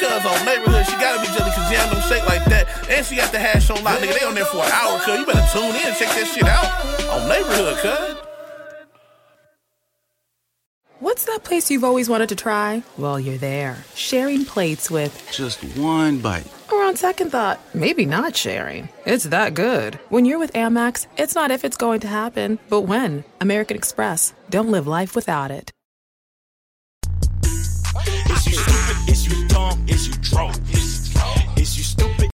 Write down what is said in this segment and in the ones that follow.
Woo, cuz on neighborhood, she gotta be jelly, cause jam them shake like that. And she got the hash on lock, nigga. They on there for an hour, cuz. You better tune in, check that shit out. On neighborhood, cuz. What's that place you've always wanted to try? Well, you're there, sharing plates with, Just one bite. or on second thought, maybe not sharing. It's that good. When you're with Amex, it's not if it's going to happen, but when. American Express. Don't live life without it. Is you dumb? Is you drunk? Is you stupid?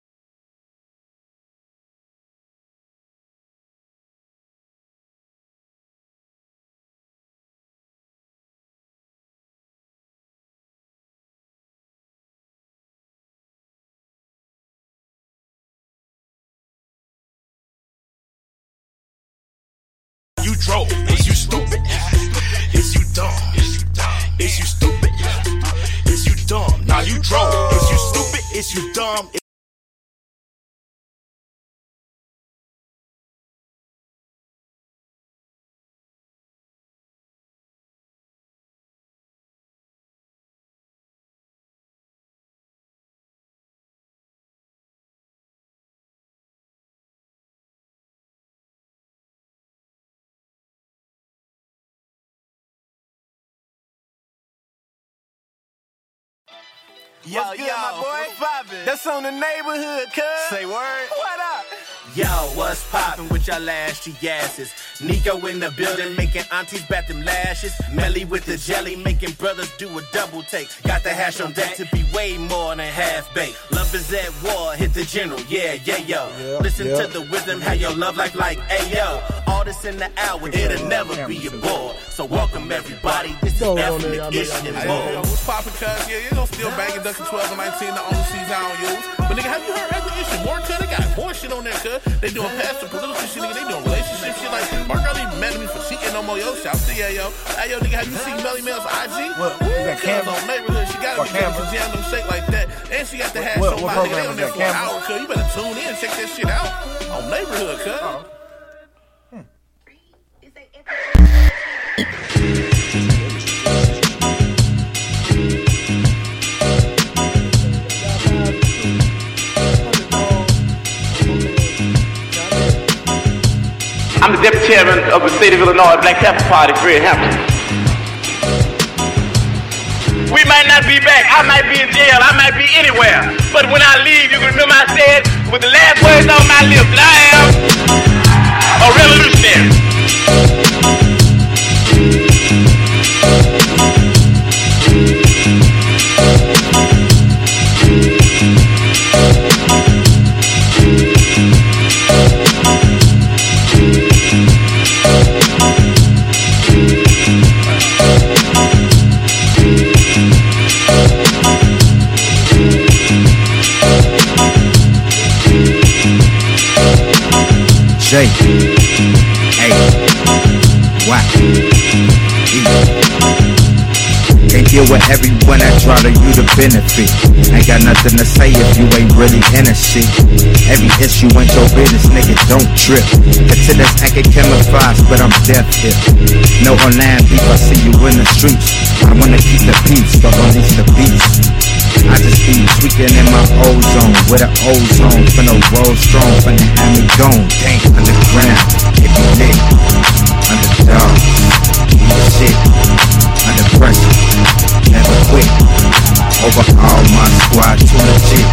You drove. Is you dumb? Yo, What's good, yo, my boy? what's? That's on the neighborhood, cuz. Say word. What up? Yo, what's poppin' with y'all ashy asses? Nico in the building, making aunties bat them lashes. Melly with the jelly, making brothers do a double take. Got the hash on deck to be way more than half baked. Love is at war, hit the general, yeah, yeah, yo. Listen to the wisdom, how your love life like, ayo. All this in the hour, it'll never be a bore. So welcome everybody, this is ethnic ish and Hey, yo, yo, more. what's poppin', cuz? Yeah, you know, still banging Ducky 12 and 19, the only season I don't use. But nigga, have you heard other issue? More cuz, they got more shit on there, cuz. They doing past the political shit, nigga. They doing relationship shit. Like, Mark Early mad at me for cheating no more, yo. Shout to yeah, yo. Hey, yo, nigga, have you seen Melly Mel's IG? What, Woo, is that cuz, Canva? on neighborhood, she gotta Or be jelly, Canva? cause jam shake like that. And she got the hash What- on what nigga. They program on is there that, for an hour, cuz. You better tune in, check that shit out. On neighborhood, cuz. Uh-huh. I'm the deputy chairman of the state of Illinois Black Panther Party, Fred Hampton. We might not be back. I might be in jail. I might be anywhere. But when I leave, you can remember I said with the last words on my lips I am a revolutionary. J A Y E. Can't deal with everyone I try to you to benefit. Ain't got nothing to say if you ain't really in a shit. Every issue ain't your business, nigga, don't trip. Consider acting camouflage, but I'm deaf here. No online beef, I see you in the streets. I wanna keep the peace, but release the beast. I just be tweaking in my ozone with an ozone for no roll strong the hand me gone. Dang, underground, it be lit. Underdog, eat shit, under pressure, never quit. Over all my squad, too legit.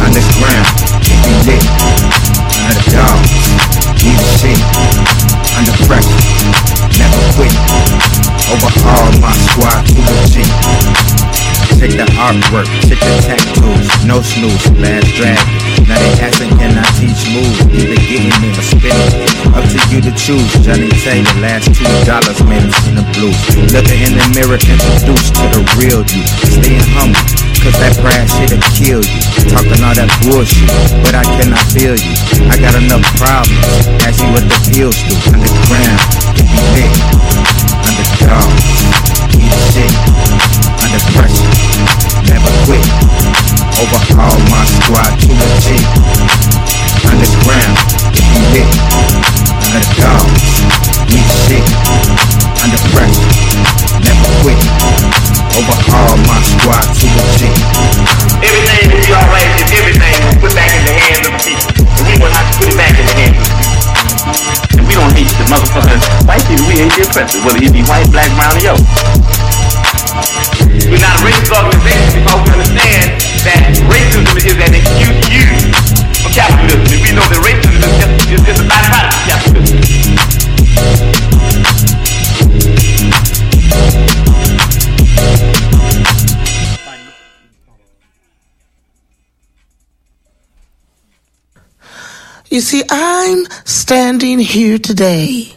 Underground, keep be lit. Underdog, eat shit, under pressure, never quit. Over all my squad, too legit. Take the artwork, check the tattoos, no snooze, last drag. Now they asking can I teach moves, either getting me or spinning. Up to you to choose. Johnnie Taylor, last two dollars made him see the blues. Looking in the mirror, introduced to the real you. Staying humble, cause that pride shit'll kill you. Talking all that bullshit, but I cannot feel you. I got enough problems, ask you what the pills do. Underground, me lit. Underdog, eat shit. Under pressure, never quit. Overhaul my squad to a G. Underground, get me lit. Underdog, eat shit. Under pressure, never quit. Overhaul my squad to a G. Everything will be alright if everything was put back in the hands of the people. And we will have to put it back in the hands of the people. And we don't hate the motherfuckers. White people, we hate the oppressor, whether he be white, black, brown, or yellow. We're not a racist organization because we understand that racism is an excuse used for capitalism. And we know that racism is just, is just a byproduct of capitalism. You see, I'm standing here today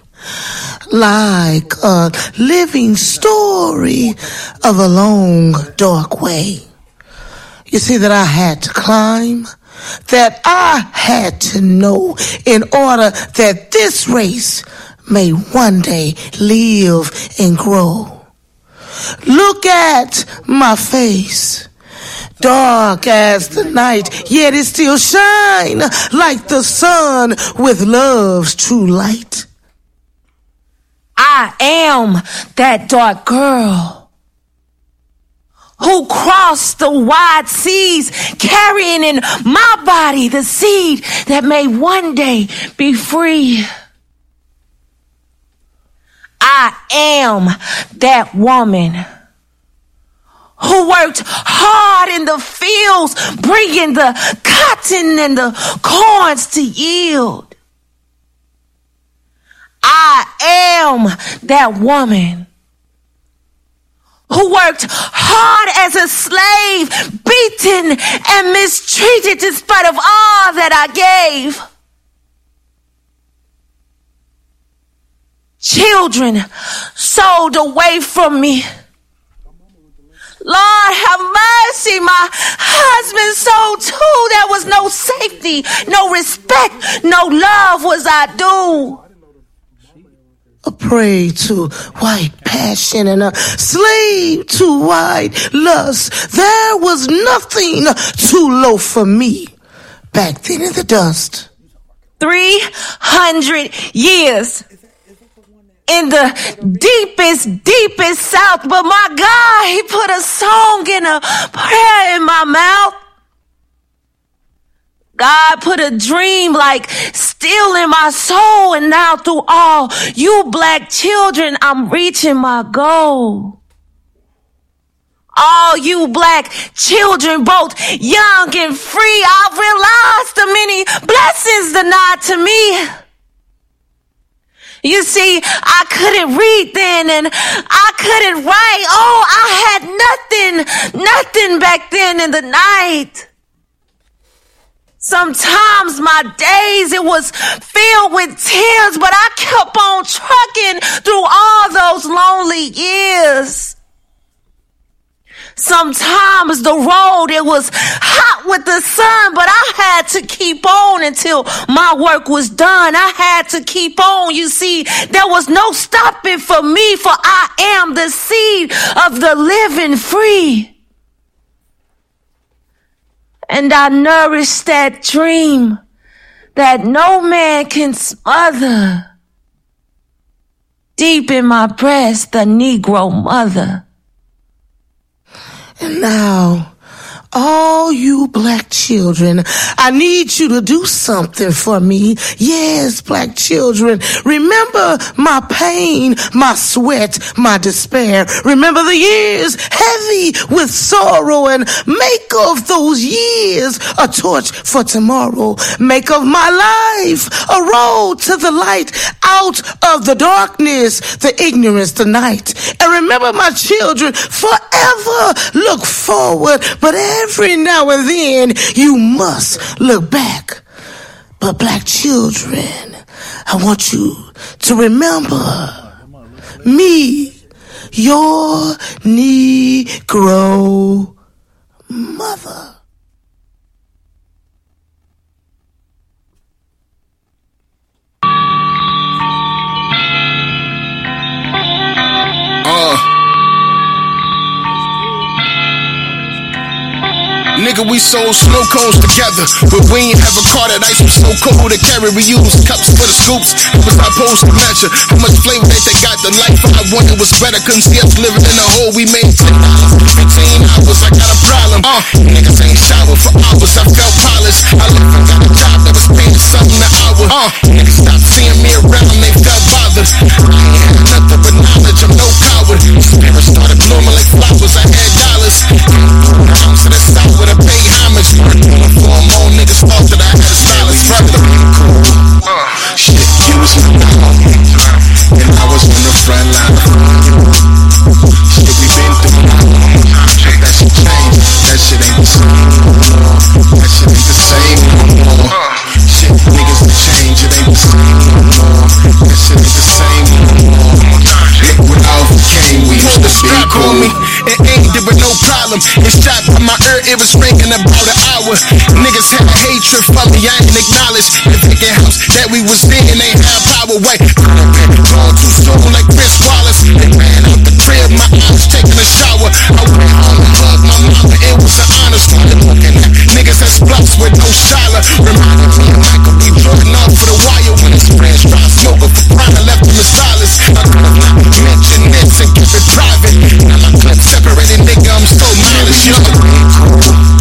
like a living story of a long, dark way. You see, that I had to climb, that I had to know in order that this race may one day live and grow. Look at my face. Dark as the night, yet it still shine like the sun with love's true light. I am that dark girl who crossed the wide seas, carrying in my body the seed that may one day be free. I am that woman who worked hard in the fields, bringing the cotton and the corns to yield. I am that woman who worked hard as a slave, beaten and mistreated despite of all that I gave. Children sold away from me. Lord have mercy, my husband sold too. There was no safety, no respect, no love was I due. A prey to white passion and a slave to white lust. There was nothing too low for me back then in the dust. 300 years in the deepest, deepest south. But my God, He put a song and a prayer in my mouth. God put a dream like still in my soul. And now through all you black children, I'm reaching my goal. All you black children, both young and free, I've realized the many blessings nod to me. You see, I couldn't read then and I couldn't write. Oh, I had nothing, nothing back then in the night. Sometimes my days it was filled with tears, but I kept on trucking through all those lonely years. Sometimes the road it was hot with the sun, but I had to keep on until my work was done. I had to keep on. You see, there was no stopping for me, for I am the seed of the living free. And I nourish that dream that no man can smother. Deep in my breast, the Negro mother. And now, all you black children, I need you to do something for me. Yes, black children, remember my pain, my sweat, my despair. Remember the years heavy with sorrow and make of those years a torch for tomorrow. Make of my life a road to the light out of the darkness, the ignorance, the night. And remember my children, forever look forward, but every now and then you must look back. But black children, I want you to remember me, your Negro mother. Nigga, we sold snow cones together, but we ain't have a car that ice was so cold to carry. We used cups for the scoops. It was not supposed to measure how much flavor that they got. The life I wanted was better. Couldn't see us living in a hole. We made ten dollars, fifteen hours. I got a problem. Uh, niggas ain't shower for hours. I felt polished. I left and got a job that was paying something an hour. Uh, niggas stopped seeing me around. They felt bothered. I ain't had nothing but knowledge. I'm no coward. Spirits started blooming like flowers. I had dollars. Around to the south with a pay homage. For more niggas thought that I had a stylist. Brother. Uh, shit, you was my dog. And I was on the front line. Shit, we been through a that shit ain't the same. That shit ain't the same no more. Shit, niggas have changed. It ain't the same. That shit ain't the same no more. Overcame. We cool. Me. There was no problem. It shot by my ear. It was ringing about an hour. Niggas had a hatred for me. I ain't acknowledge the vacant house that we was in. They had power. Wait, gone too soon like Chris Wallace. They ran out the crib. My eyes taking a shower. I went home and hugged my mama. It was an honor. Started looking at niggas as blocks with no shala. Reminded me of Michael B. Jordan off for the wire when his friends smoking for prime. Left him in silence. I could have not mentioned this and kept it private. Now my clip separated, nigga. I'm so mileage young.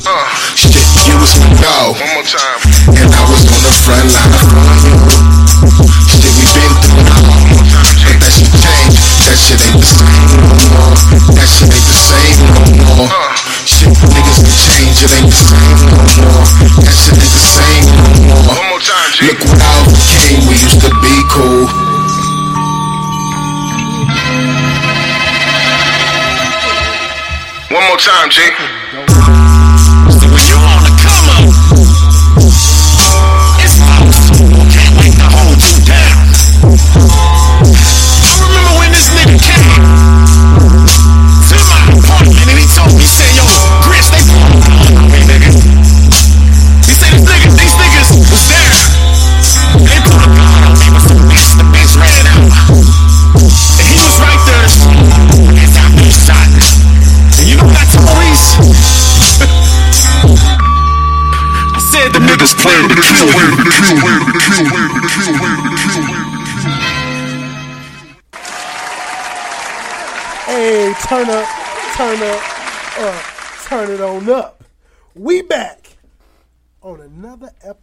Uh, shit, you was my dog. One more time. And I was on the front line. Shit, we been through it all. But that shit changed. That shit ain't the same no more. That shit ain't the same no more. Shit, niggas have change. It ain't the same no more. That shit ain't the same no more. One more time, G. Look what I overcame. We used to be cool. More time, G.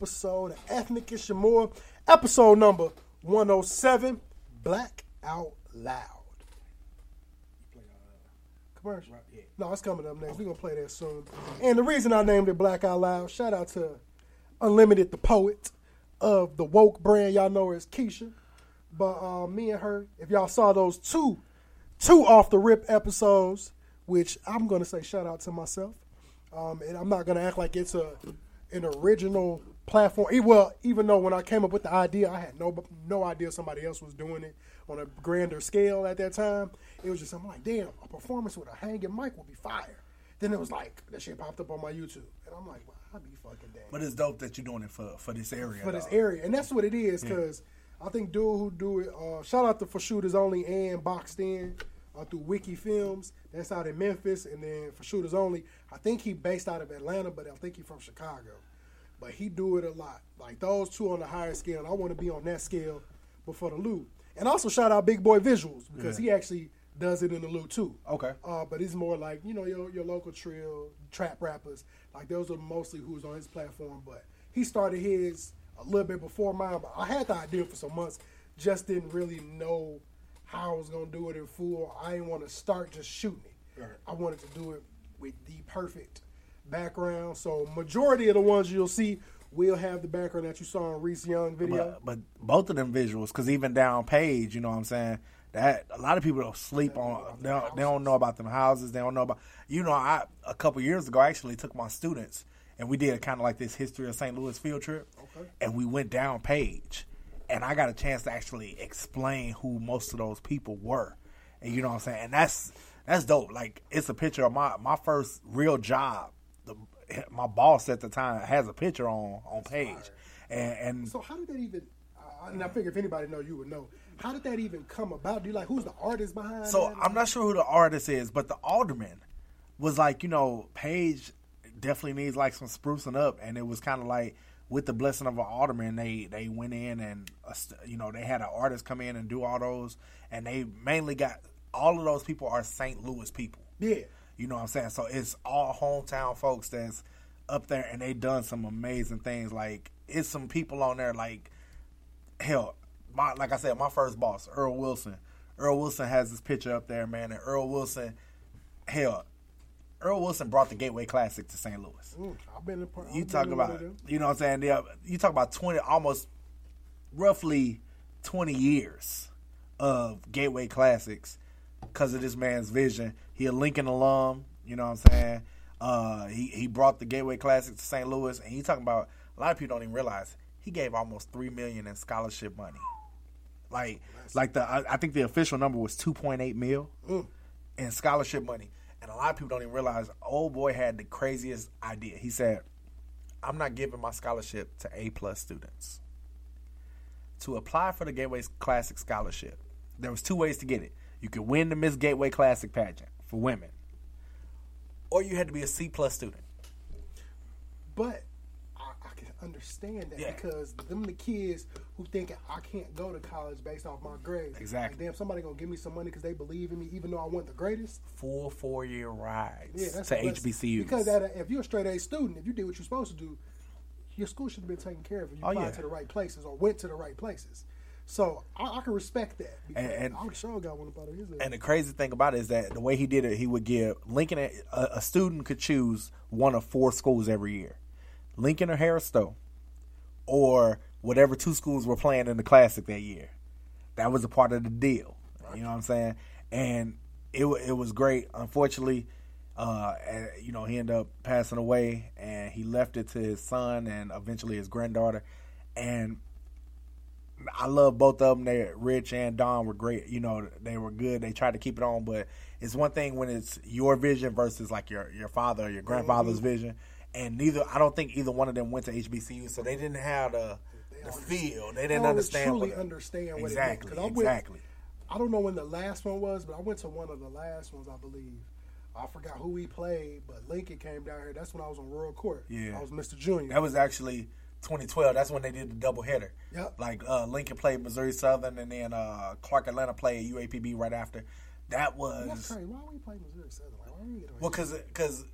episode of Ethnic and Shamor, episode number 107, Black Out Loud. Commercial? Yeah, No, it's coming up next. We're going to play that soon. And the reason I named it Black Out Loud, shout out to Unlimited, the poet of the woke brand. Y'all know her as Keisha. But uh, me and her, if y'all saw those two two off the rip episodes, which I'm gonna say shout out to myself. Um, and I'm not gonna act like it's a an original platform. Well, even though when I came up with the idea, I had no no idea somebody else was doing it on a grander scale at that time. It was just I'm like, damn, a performance with a hanging mic would be fire. Then it was like that shit popped up on my YouTube, and I'm like, well, I'd be fucking damn But it's dope that you're doing it for for this area. for this area, and that's what it is. Yeah. Because I think dude who do it, uh, shout out to for shooters only and boxed in uh, through Wiki Films. That's out in Memphis, and then for shooters only, I think he based out of Atlanta, but I think he from Chicago. But he do it a lot. Like those two on the higher scale, and I want to be on that scale before the loot. And also shout out Big Boy Visuals because Yeah. he actually does it in the loot too. Okay. Uh, but it's more like you know your your local trill trap rappers. Like those are mostly who's on his platform. But he started his a little bit before mine. But I had the idea for some months, just didn't really know how I was gonna do it in full. I didn't want to start just shooting it. Right. I wanted to do it with the perfect background. So majority of the ones you'll see will have the background that you saw in Reese Young video. But, but both of them visuals, because even down page, you know what I'm saying. That a lot of people don't sleep on. They don't, they don't know about them houses. They don't know about. You know, I a couple years ago I actually took my students and we did kind of like this history of St. Louis field trip, Okay. and we went down page, and I got a chance to actually explain who most of those people were, and you know what I'm saying. And that's that's dope. Like it's a picture of my my first real job. The, my boss at the time has a picture on on page, and, and So how did that even? Uh, and I figure if anybody know, you would know. How did that even come about? Do you like who's the artist behind? So that? I'm not sure who the artist is, but the alderman was like, you know, Page definitely needs like some sprucing up, and it was kind of like with the blessing of an alderman, they they went in and uh, you know they had an artist come in and do all those, and they mainly got all of those people are St. Louis people. Yeah. You know what I'm saying? So it's all hometown folks that's up there and they done some amazing things. Like it's some people on there like hell, my like I said, my first boss, Earl Wilson. Earl Wilson has this picture up there, man, and Earl Wilson hell, Earl Wilson brought the Gateway Classic to St. Louis. Mm, I've been in. part- You talk about you know what I'm saying? You talk about twenty almost roughly twenty years of Gateway Classics because of this man's vision. He a Lincoln alum, you know what I'm saying? Uh, he he brought the Gateway Classic to St. Louis, and you talking about a lot of people don't even realize he gave almost three million in scholarship money. Like like the I, I think the official number was two point eight mil Mm. in scholarship money, and a lot of people don't even realize. Old boy had the craziest idea. He said, "I'm not giving my scholarship to A plus students." To apply for the Gateway Classic scholarship, there was two ways to get it. You could win the Miss Gateway Classic pageant for women, or you had to be a C plus student. But understand that Yeah. because them the kids who think I can't go to college based off my grades. Exactly. Like, damn, somebody gonna give me some money because they believe in me, even though I wasn't the greatest. Full four year rides Yeah, that's to. HBCUs. Because that, if you're a straight A student, if you did what you're supposed to do, your school should have been taken care of. If you Oh, applied yeah. to the right places or went to the right places. So I, I can respect that. And- and- I'm sure got one about his. And the crazy thing about it is that the way he did it, he would give Lincoln a, a student could choose one of four schools every year, Lincoln or Harris Stowe, or whatever two schools were playing in the classic that year. That was a part of the deal. You know what I'm saying? And it it was great. Unfortunately, uh, you know he ended up passing away, and he left it to his son and eventually his granddaughter. And I love both of them. They Rich and Don were great. You know, they were good. They tried to keep it on, but it's one thing when it's your vision versus like your your father or your grandfather's vision. And neither, I don't think either one of them went to HBCU, so they didn't have the the feel. They didn't understand. Truly what- understand what exactly, it meant. 'Cause I went- exactly. I don't know when the last one was, but I went to one of the last ones, I believe. I forgot who we played, but Lincoln came down here. That's when I was on Royal Court. Yeah, I was Mr. Junior. That was actually 2012. That's when they did the double header. Yep. Like uh, Lincoln played Missouri Southern, and then uh, Clark Atlanta played UAPB right after. That was That's crazy. Why we play Missouri Southern? Like, why we get away? Well, because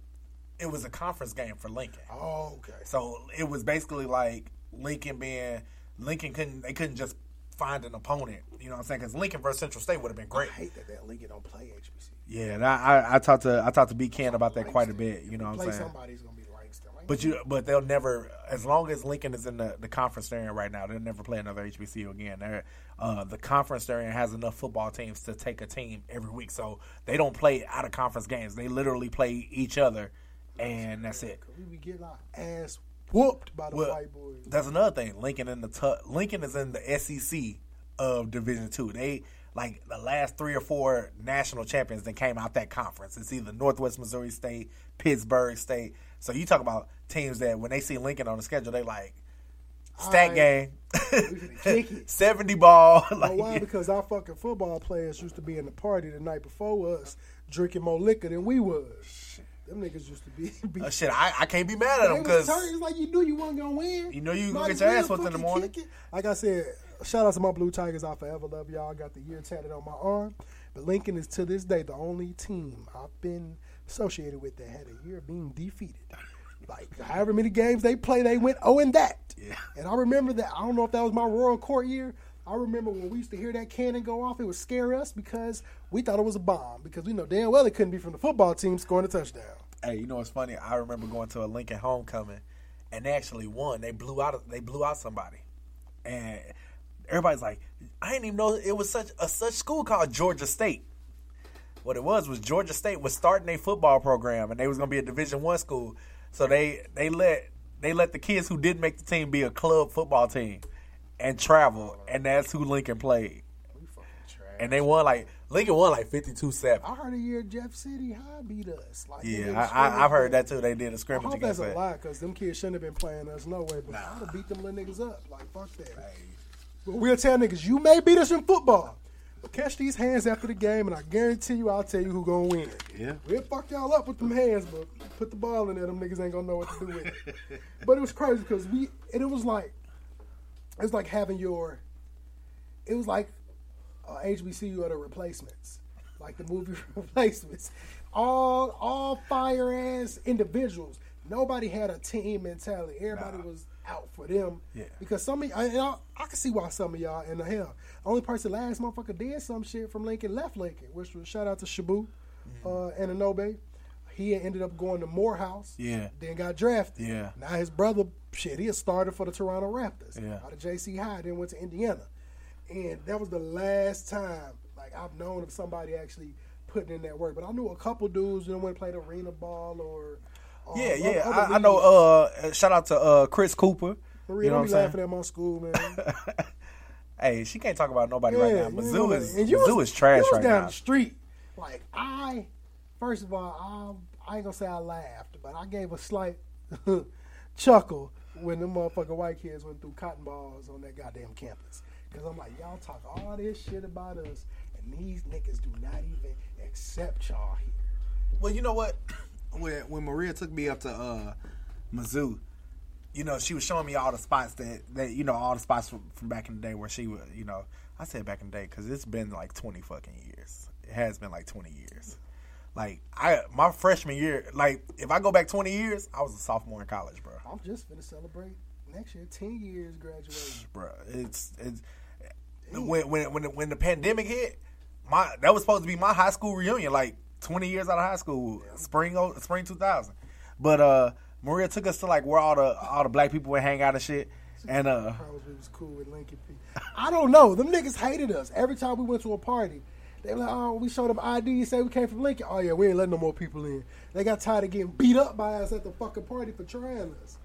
it was a conference game for Lincoln. Oh, okay. So it was basically like Lincoln being Lincoln couldn't they couldn't just find an opponent. You know what I'm saying? Because Lincoln versus Central State would have been great. I hate that, that Lincoln don't play HBC. Yeah, and I, I I talked to I talked to B Ken about that quite a bit. You know what I'm saying? somebody's gonna be Langston. Langston. But you, but they'll never, as long as Lincoln is in the, the conference area right now, they'll never play another HBCU again. They're, uh, the conference area has enough football teams to take a team every week, so they don't play out of conference games. They literally play each other, and that's it. we getting our ass whooped by the Well, white boys. That's another thing. Lincoln in the tu- Lincoln is in the SEC of Division Two. They like the last three or four national champions that came out that conference. It's either Northwest Missouri State, Pittsburg State. So you talk about teams that when they see Lincoln on the schedule, they like stat Alright. game, kick it. seventy ball. You know like, why? Because our fucking football players used to be in the party the night before us, drinking more liquor than we was. Them niggas used to be. be uh, shit, I, I can't be mad at them because it's like you knew you wasn't gonna win. You know you gonna get your ass whooped in the morning. Like I said, shout out to my Blue Tigers. I forever love y'all. I got the year tatted on my arm. But Lincoln is to this day the only team I've been associated with that had a year of being defeated. Like however many games they play, they went 0 and that. Yeah. And I remember that. I don't know if that was my Royal Court year. I remember when we used to hear that cannon go off, it would scare us because we thought it was a bomb because we know damn well it couldn't be from the football team scoring a touchdown. Hey, you know what's funny? I remember going to a Lincoln homecoming, and they actually won. They blew out. They blew out somebody, and everybody's like, "I didn't even know it was such a such school called Georgia State." What it was was Georgia State was starting a football program, and they was gonna be a Division One school. So they they let they let the kids who didn't make the team be a club football team and travel, and that's who Lincoln played. And they won like Lincoln won like fifty two seven. I heard a year Jeff City High beat us. Like they did a Yeah, I, I, I've heard that too. They did a scrimmage hope that's against a that. lie because them kids shouldn't have been playing us no way. But I'd have beat them little niggas up. Like fuck that. But we'll tell niggas you may beat us in football, but catch these hands after the game, and I guarantee you, I'll tell you who gonna win. Yeah. We'll fuck y'all up with them hands, but put the ball in there. Them niggas ain't gonna know what to do with it. but it was crazy because we and it was like it was like having your it was like uh, HBCU or the replacements, like the movie replacements. All all fire ass individuals. Nobody had a team mentality. Everybody was out for them. Yeah. Because some of y- and I, I can see why some of y'all in the hell. Only person last motherfucker did some shit from Lincoln left Lincoln, which was shout out to Shabu uh, and Anobe. He ended up going to Morehouse. Yeah. Then got drafted. Yeah. Now his brother, shit, he a starter for the Toronto Raptors. Yeah. Out of JC High, then went to Indiana. And that was the last time like I've known of somebody actually putting in that work. But I knew a couple dudes that went and played arena ball or uh, Yeah, yeah. I, I know. Uh, shout out to uh, Chris Cooper. Maria, you know don't what I'm laughing saying? at my school, man. Hey, she can't talk about nobody right now. Mizzou know, is Mizzou was- is trash you was right down now. the street. Like I, first of all, I, I ain't gonna say I laughed, but I gave a slight chuckle when the motherfucking white kids went through cotton balls on that goddamn campus. Cause I'm like, y'all talk all this shit about us, and these niggas do not even accept y'all here. Well, you know what? When when Maria took me up to uh, Mizzou, you know, she was showing me all the spots that, that you know, all the spots from, from back in the day where she was, you know, I said back in the day because it's been like twenty fucking years. It has been like twenty years. Like I, my freshman year, like if I go back twenty years, I was a sophomore in college, bro. I'm just gonna celebrate next year, ten years graduation. bro. It's it's when when when when the pandemic hit, my that was supposed to be my high school reunion, like twenty years out of high school, spring oh- spring two thousand. But uh, Maria took us to like where all the all the black people would hang out and shit, and uh, Probably was cool with Lincoln P. I don't know. Them niggas hated us. Every time we went to a party, they were like, oh, we showed them ID, say we came from Lincoln. Oh, yeah, we ain't letting no more people in. They got tired of getting beat up by us at the fucking party for trying us.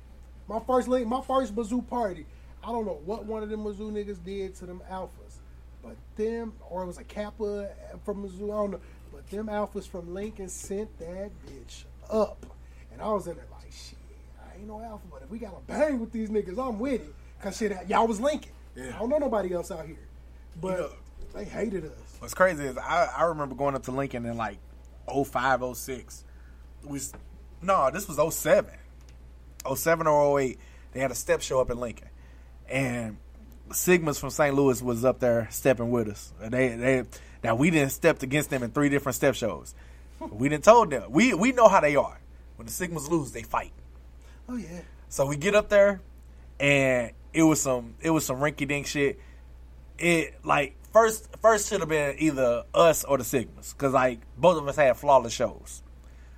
My first link, my first Mizzou party, I don't know what one of them Mizzou niggas did to them alphas, but them, or it was a Kappa from Mizzou, I don't know, but them alphas from Lincoln sent that bitch up. And I was in there like, shit, I ain't no alpha, but if we got to bang with these niggas, I'm with it. Cause shit, y'all was Lincoln. Yeah. I don't know nobody else out here. But they hated us. What's crazy is I I remember going up to Lincoln in like 05, 06. We s- no, this was 07. 07 or 08. They had a step show up in Lincoln, and Sigmas from St. Louis was up there stepping with us. And They they now we didn't stepped against them in three different step shows. We didn't told them we we know how they are. When the Sigmas lose, they fight. Oh yeah. So we get up there, and it was some it was some rinky dink shit. It like first first should have been either us or the Sigmas because like both of us had flawless shows.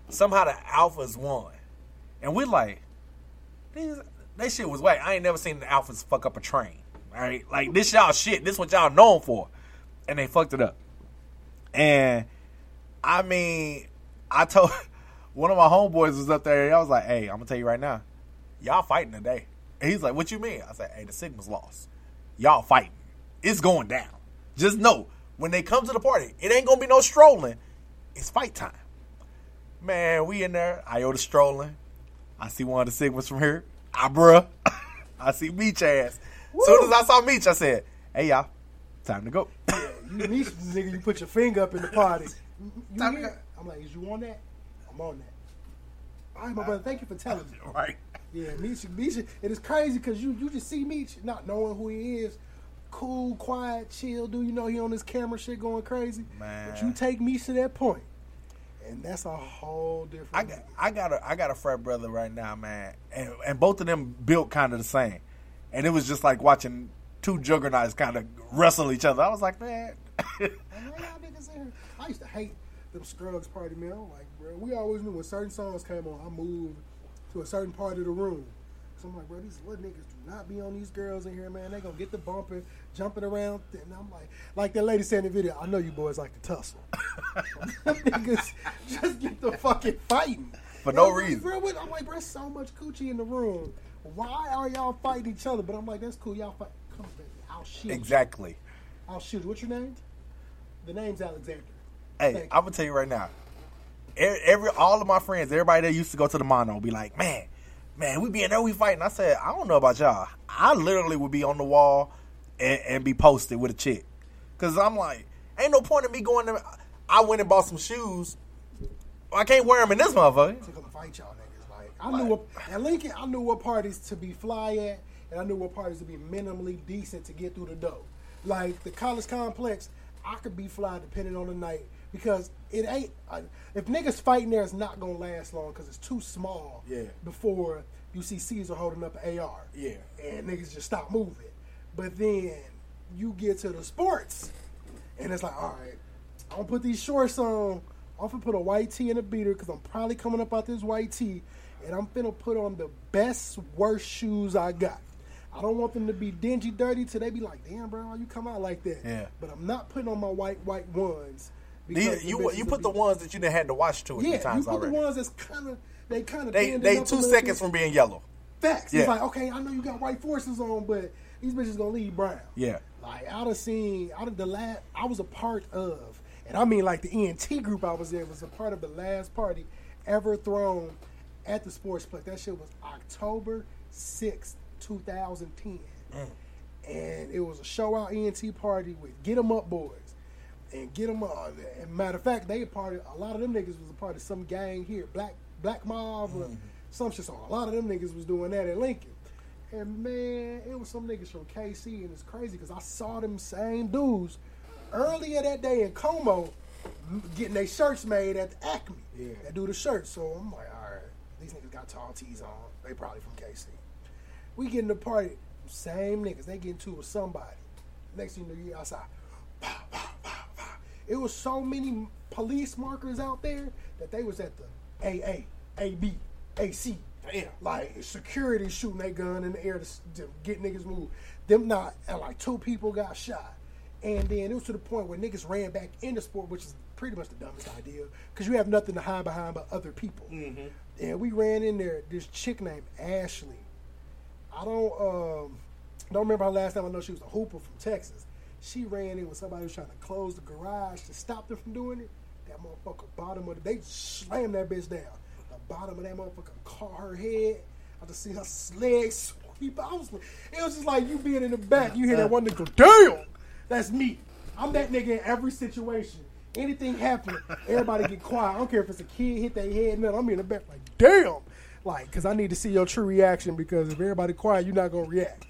Somehow the Alphas won, and we like these that shit was whack. I ain't never seen the Alphas fuck up a train. Right, like this y'all shit. This what y'all known for, and they fucked it up. And I mean, I told one of my homeboys was up there. I was like, "Hey, I'm gonna tell you right now, y'all fighting today." And he's like, "What you mean?" I said, "Hey, the Sigmas lost. Y'all fighting. It's going down. Just know when they come to the party, it ain't gonna be no strolling. It's fight time." Man, we in there. Iota strolling. I see one of the Sigmas from here. Ah, bruh. I see Meech ass. Soon as I saw Meech, I said, "Hey, y'all, time to go." You need some nigga, you put your finger up in the party. You hear? I'm like, is you on that? I'm on that. All right, my brother, thank you for telling me. Right. Yeah, Meech, Meech, it is crazy because you, you just see Meech not knowing who he is, cool, quiet, chill dude. You know he on his camera shit going crazy. Man. But you take me to that point, and that's a whole different. I got, I got a, I got a frat brother right now, man, and and both of them built kind of the same, and it was just like watching two juggernauts kind of wrestle each other. I was like, man, Man, y'all niggas in here. I used to hate them Scruggs party, man. I'm like, bro, we always knew when certain songs came on, I moved to a certain part of the room. So I'm like, bro, these little niggas do not be on these girls in here, man. They gonna get the bumping, jumping around. And I'm like, like that lady said in the video, I know you boys like to tussle. Niggas just get the fucking fighting. For no I'm like, reason. Bro, I'm like, bro, there's so much coochie in the room. Why are y'all fighting each other? But I'm like, that's cool. Y'all fight. Come on, baby. I'll shoot. you. exactly. I'll shoot. you. What's your name? The name's Alexander. Hey, I'm gonna tell you right now. Every, every all of my friends, everybody that used to go to the mono, be like, man, man, we be in there, we fighting. I said, I don't know about y'all. I literally would be on the wall and, and be posted with a chick, cause I'm like, ain't no point in me going to. I went and bought some shoes. I can't wear them in this motherfucker. to come fight y'all niggas. Like I knew what at Lincoln, I knew what parties to be fly at, and I knew what parties to be minimally decent to get through the door. Like the college complex, I could be fly depending on the night because it ain't. Uh, if niggas fighting there, it's not gonna last long because it's too small. Yeah. Before you see Caesar holding up an AR. Yeah. And niggas just stop moving. But then you get to the sports, and it's like, all right, I'm gonna put these shorts on. I'm gonna put a white tee and a beater because I'm probably coming up out this white tee, and I'm finna put on the best, worst shoes I got. I don't want them to be dingy, dirty, till they be like, "Damn, bro, you come out like that?" Yeah. But I'm not putting on my white, white ones. These- you you put the be- ones that you didn't had to watch two or yeah, times you put already. the ones that's kind of they kind of they they two seconds from being yellow. facts. Yeah. It's like, okay, I know you got white forces on, but these bitches gonna leave brown. Yeah. Like I done seen out of the last I was a part of, and I mean like the ENT group I was in was a part of the last party ever thrown at the sportsplex. That shit was October sixth, two thousand ten, mm. and it was a show out ENT party with Get 'Em Up Boys. And get them. And matter of fact, they a part of a lot of them niggas was a part of some gang here, Black Black Mob or mm-hmm. some shit. So a lot of them niggas was doing that at Lincoln. And man, it was some niggas from KC, and it's crazy because I saw them same dudes earlier that day in Como getting their shirts made at the Acme. Yeah. That do the shirts. So I'm like, all right, these niggas got tall tees on. They probably from KC. We get in the party, same niggas. They get into it with somebody. Next thing you know, you outside. It was so many police markers out there that they was at the AA, AB, AC. Damn. Like security shooting their gun in the air to, to get niggas moved. Them not, and like two people got shot. And then it was to the point where niggas ran back into sport, which is pretty much the dumbest idea because you have nothing to hide behind but other people. And we ran in there. This chick named Ashley. I don't um, don't remember her last time. I know she was a hooper from Texas. She ran in when somebody was trying to close the garage to stop them from doing it. That motherfucker bottom of the, they slammed that bitch down. The bottom of that motherfucker caught her head. I just see her legs sweep. I was, it was just like you being in the back. You hear that one nigga damn, that's me. I'm that nigga in every situation. Anything happen, everybody get quiet. I don't care if it's a kid hit their head. No, I'm in the back like, damn. Like, cause I need to see your true reaction because if everybody quiet, you're not gonna react.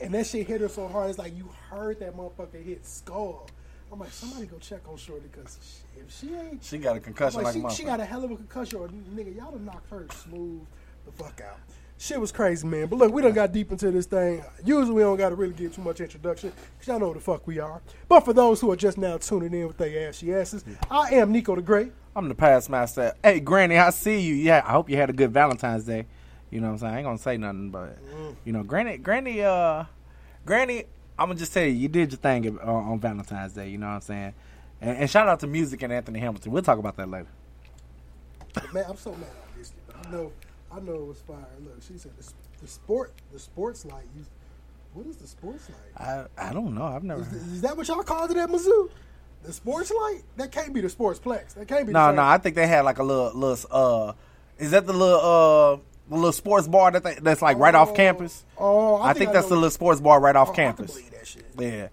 And that shit hit her so hard, it's like you heard that motherfucker hit skull. I'm like, somebody go check on Shorty because if she ain't, She got a concussion I'm like, she, she got a hell of a concussion. Or nigga, y'all done knocked her smooth the fuck out. Shit was crazy, man. But look, we done got deep into this thing. Usually we don't got to really give too much introduction because y'all know who the fuck we are. But for those who are just now tuning in with their ashy asses, I am Nico the Great. I'm the past master. Hey, Granny, I see you. Yeah, I hope you had a good Valentine's Day. You know what I'm saying? I ain't gonna say nothing, but you know, Granny, Granny, uh, Granny, I'm gonna just tell you, you did your thing uh, on Valentine's Day. You know what I'm saying? And, and shout out to music and Anthony Hamilton. We'll talk about that later. Man, I'm so mad at this. I know, I know it was fire. Look, she said the, the sport, the sports light. You, what is the sports light? I I don't know. I've never. Is, is that what y'all called it at Mizzou? The sports light? That can't be the sportsplex. That can't be. No, the no. I think they had like a little, little. Uh, is that the little, uh, the little sports bar that they, that's like right off campus? Oh, I I, think think, I that's know- the little sports bar right off Oh, campus. believe that shit. Yeah,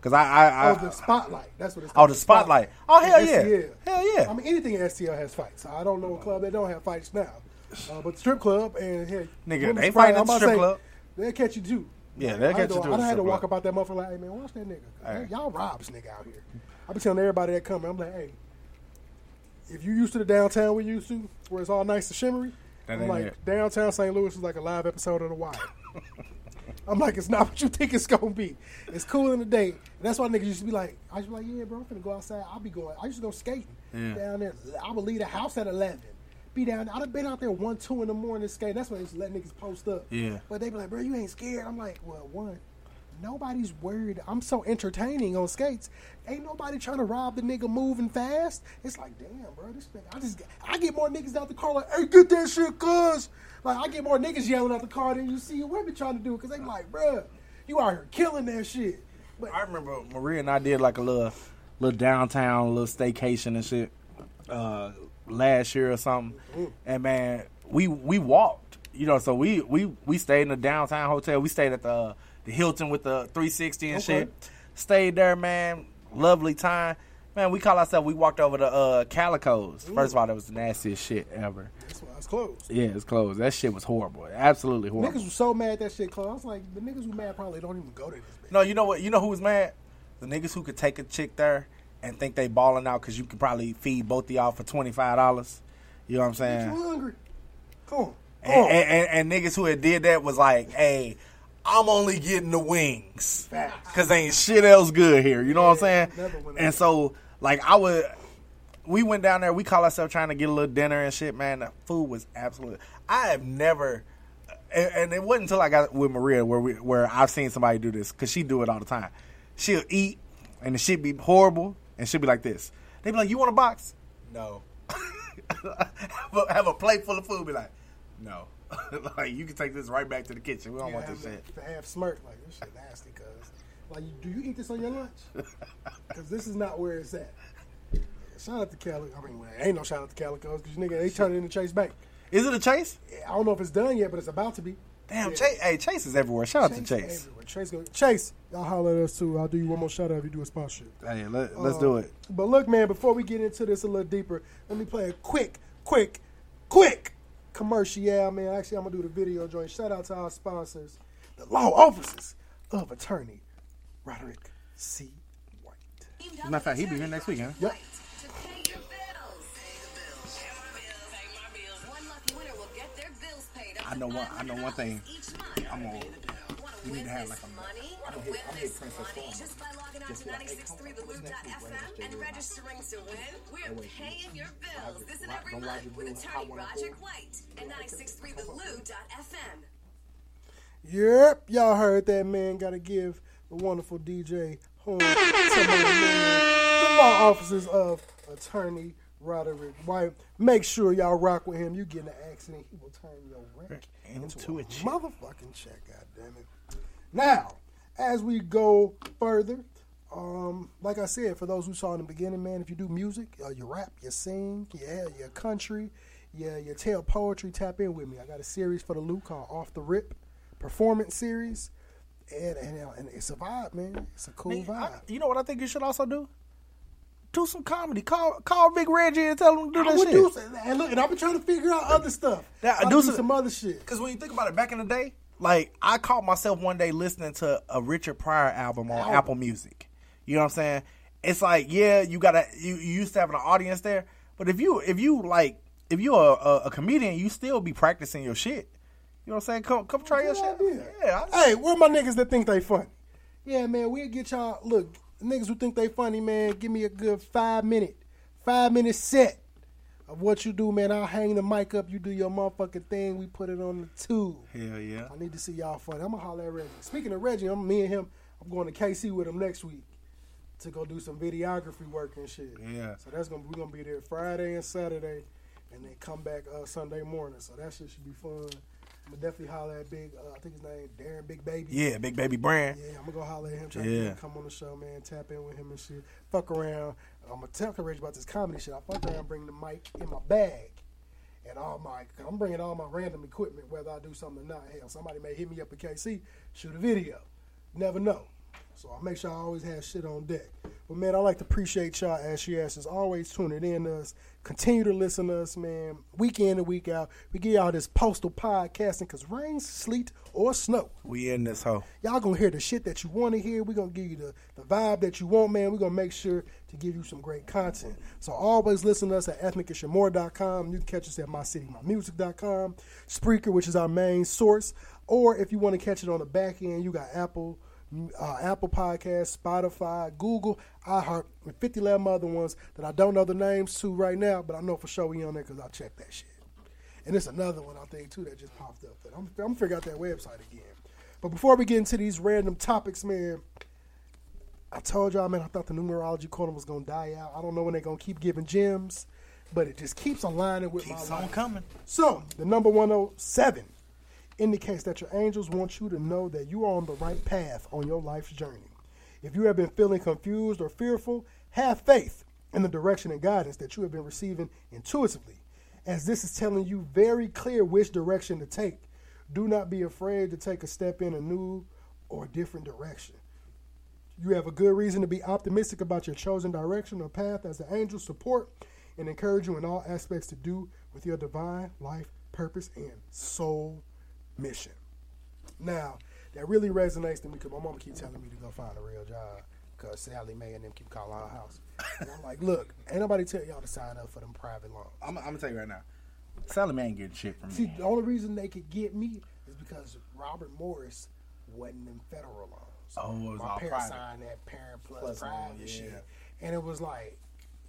because I, I, I, oh, the spotlight. That's what it's called. Oh, the spotlight. Oh, hell yeah. STL. Hell yeah. I mean, anything in STL has fights. I don't know a club that don't have fights now. Uh, but the strip club and hey, Nigga, they fighting at the strip say, club. They'll catch you too. Yeah, they'll catch you to, through I had to walk about that motherfucker like, hey man, watch that nigga. Hey. Y'all rob this nigga out here. I be telling everybody that come, I'm like, hey, if you used to the downtown we used to, where it's all nice and shimmery, That I'm like, it. downtown St. Louis is like a live episode of The Wire. I'm like, it's not what you think it's gonna be. It's cool in the day. And that's why niggas used to be like, I used to be like, yeah, bro, I'm finna go outside. I'll be going. I used to go skating Yeah. down there. I would leave the house at eleven. Be down. I'd have been out there one, two in the morning skating. That's when they used to let niggas post up. Yeah. But they be like, bro, you ain't scared. I'm like, well, one, nobody's worried. I'm so entertaining on skates. Ain't nobody trying to rob the nigga moving fast. It's like, damn, bro, this nigga. I just, I get more niggas out the car like, hey, get that shit, cuz. Like, I get more niggas yelling out the car than you see women trying to do it, cause they like, bro, you out here killing that shit. But I remember Maria and I did like a little, little downtown, little staycation and shit, uh, last year or something. And man, we we walked, you know. So we we we stayed in the downtown hotel. We stayed at the the Hilton with the 360 and Okay. shit. Stayed there, man. Lovely time. Man, we call ourselves. We walked over to uh, Calico's. First of all, that was the nastiest shit ever. that's why it's closed. Yeah, it's closed. That shit was horrible. Absolutely horrible. Niggas was so mad that shit closed. I was like, the niggas who mad probably don't even go to this. No, you know what? You know who was mad? The niggas who could take a chick there and think they balling out because you can probably feed both of y'all for twenty five dollars. You know what I'm saying? You hungry? Come on. And, and, and, and niggas who had did that was like, "Hey, I'm only getting the wings because ain't shit else good here." You know what I'm saying? And so, like, I would. We went down there. We call ourselves trying to get a little dinner and shit. Man, the food was absolute. I have never, and, and it wasn't until I got with Maria where we where I've seen somebody do this because she do it all the time. She'll eat and the shit be horrible and she'll be like this. They be like, "You want a box?" No. have, a, have a plate full of food. Be like, no. like you can take this right back to the kitchen. We don't want this shit. To have smirk like this shit nasty, cuz. Like, do you eat this on your lunch? Because this is not where it's at. Shout out to Calico. I mean, well, ain't no shout out to Calico's because nigga they turn it into Chase Bank. Is it a Chase? I don't know if it's done yet, but it's about to be. Damn, Chase. Hey, Chase is everywhere. Shout out to Chase Chase. everywhere. Chase, go, Chase, y'all holler at us too. I'll do you one more shout out if you do a sponsorship. Hey, let, let's Uh, do it. But look, man, before we get into this a little deeper, let me play a quick, quick, quick commercial. Yeah, man. Actually, I'm gonna do the video joint. Shout out to our sponsors, the law offices of attorney Roderick C. As a matter of fact, he be here next week, huh? Yep. I know one. I know one thing. I'm gonna. We need to have like a. I'm gonna hit, I'm gonna hit Just by logging on to 963thelou.fm and registering to win, we're paying your bills this and every month with attorney Roger White at 963thelou.fm. Yep, y'all heard that man. Got to give the wonderful DJ Horn some more. The law offices of attorney Roderick White. Make sure y'all rock with him. You get in an accident, he will turn your wreck into a motherfucking check. God damn it. Now, as we go further, um, like I said, for those who saw in the beginning, man, if you do music, uh, you rap, you sing, yeah, your country, yeah, you tell poetry, tap in with me. I got a series for the Luke called Off the Rip Performance Series, and and, and it's a vibe, man. It's a cool Man, vibe. I- you know what I think you should also do? Do some comedy. Call call Big Reggie and tell him to do I that shit. do and look, and I've been trying to figure out other stuff. I'll do do some- some other shit. Because when you think about it, back in the day, like I caught myself one day listening to a Richard Pryor album on. Apple Music. You know what I'm saying? It's like, yeah, you gotta you, you used to have an audience there, but if you if you like if you're a, a, a comedian, you still be practicing your shit. You know what I'm saying? Come come try your shit. Yeah. I- Hey, where my niggas that think they funny? Yeah, man, we'll get y'all. Look, niggas who think they funny, man, give me a good five minute, five minute set what you do, man. I'll hang the mic up. You do your motherfucking thing. We put it on the tube. Hell yeah. I need to see y'all funny. I'm gonna holler at Reggie. Speaking of Reggie, I'm me and him. I'm going to KC with him next week to go do some videography work and shit. Yeah. So that's gonna we're gonna be there Friday and Saturday, and then come back uh, Sunday morning. So that shit should be fun. I'm gonna definitely holler at Big. Uh, I think his name Darren Big Baby. Yeah, Big Baby Brand. Yeah, I'm gonna go holler at him. Try Yeah. to come on the show, man. Tap in with him and shit. Fuck around. I'm gonna tell Reggie about this comedy shit. I fuck around, bring the mic in my bag. And all my, I'm bringing all my random equipment, whether I do something or not. Hell, somebody may hit me up at KC, shoot a video. Never know. So I make sure I always have shit on deck. But man, I like to appreciate y'all as she asks always tuning in to us. Continue to listen to us, man. Week in and week out. We give y'all this postal podcasting because rain, sleet, or snow. We in this hoe. Y'all gonna hear the shit that you want to hear. We're gonna give you the, the vibe that you want, man. We're gonna make sure to give you some great content. So always listen to us at ethnicandshmore.com. You can catch us at mycitymymusic.com. Spreaker, which is our main source. Or if you want to catch it on the back end, you got Apple, uh, Apple Podcast, Spotify, Google, iHeart, and 50 11 other ones that I don't know the names to right now, but I know for sure we on there because I checked that shit. And it's another one I think too that just popped up. That I'm, I'm figure out that website again. But before we get into these random topics, man, I told y'all, man, I thought the numerology corner was gonna die out. I don't know when they're gonna keep giving gems, but it just keeps aligning with Keeps my on life. coming. So the number 107 indicates that your angels want you to know that you are on the right path on your life's journey. If you have been feeling confused or fearful, have faith in the direction and guidance that you have been receiving intuitively, as this is telling you very clear which direction to take. Do not be afraid to take a step in a new or different direction. You have a good reason to be optimistic about your chosen direction or path as the angels support and encourage you in all aspects to do with your divine life, purpose, and soul mission. Now, that really resonates to me because my mama keep telling me to go find a real job because Sallie Mae and them keep calling our house. And I'm like, look, ain't nobody tell y'all to sign up for them private loans. I'm, I'm gonna tell you right now. Sallie Mae ain't getting shit from me. See, the only reason they could get me is because Robert Morris wasn't in federal loans. Oh, it was My all parents private. signed that parent plus, Plus private yeah. shit. And it was like,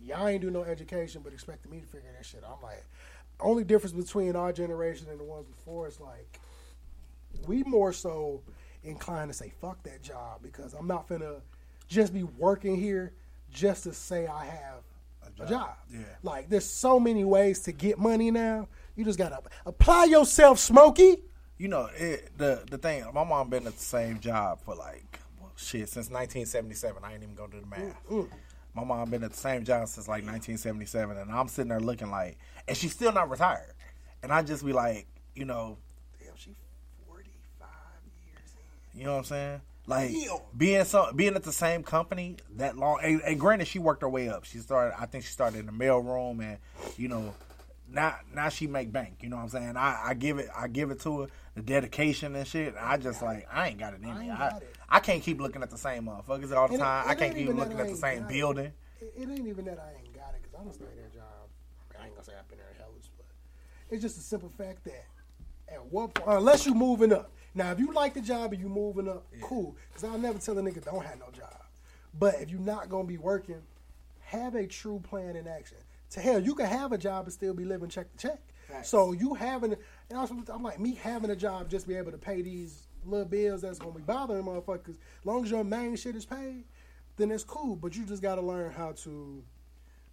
y'all ain't do no education, but expecting me to figure that shit. out. I'm like, only difference between our generation and the ones before is like, we more so inclined to say fuck that job because I'm not gonna just be working here just to say I have a job. Yeah. Like there's so many ways to get money now. You just gotta apply yourself, Smokey. You know, it, the the thing. My mom been at the same job for like well, shit since 1977. I ain't even gonna do the math. Mm, mm. My mom been at the same job since like 1977, and I'm sitting there looking like, and she's still not retired. And I just be like, you know, Damn, she 45 years in. You know what I'm saying? Like Damn. being so being at the same company that long. And, and granted, she worked her way up. She started. I think she started in the mail room, and you know, now now she make bank. You know what I'm saying? I, I give it. I give it to her the dedication and shit. I just like I ain't got it in me. ain't I. I can't keep looking at the same motherfuckers all the it- time. it I can't keep looking at the same building. It, it ain't even that I ain't got it because I don't stay that job. I ain't gonna say I've been there hellish, but it's just a simple fact that at what point, unless you moving up. Now, if you like the job and you moving up, cool. Because I'll never tell a nigga don't have no job. But if you're not gonna be working, have a true plan in action. To hell, you can have a job and still be living check to check. So you having, and also, I'm like me having a job just be able to pay these little bills that's gonna be bothering motherfuckers. As long as your main shit is paid, then it's cool. But you just gotta learn how to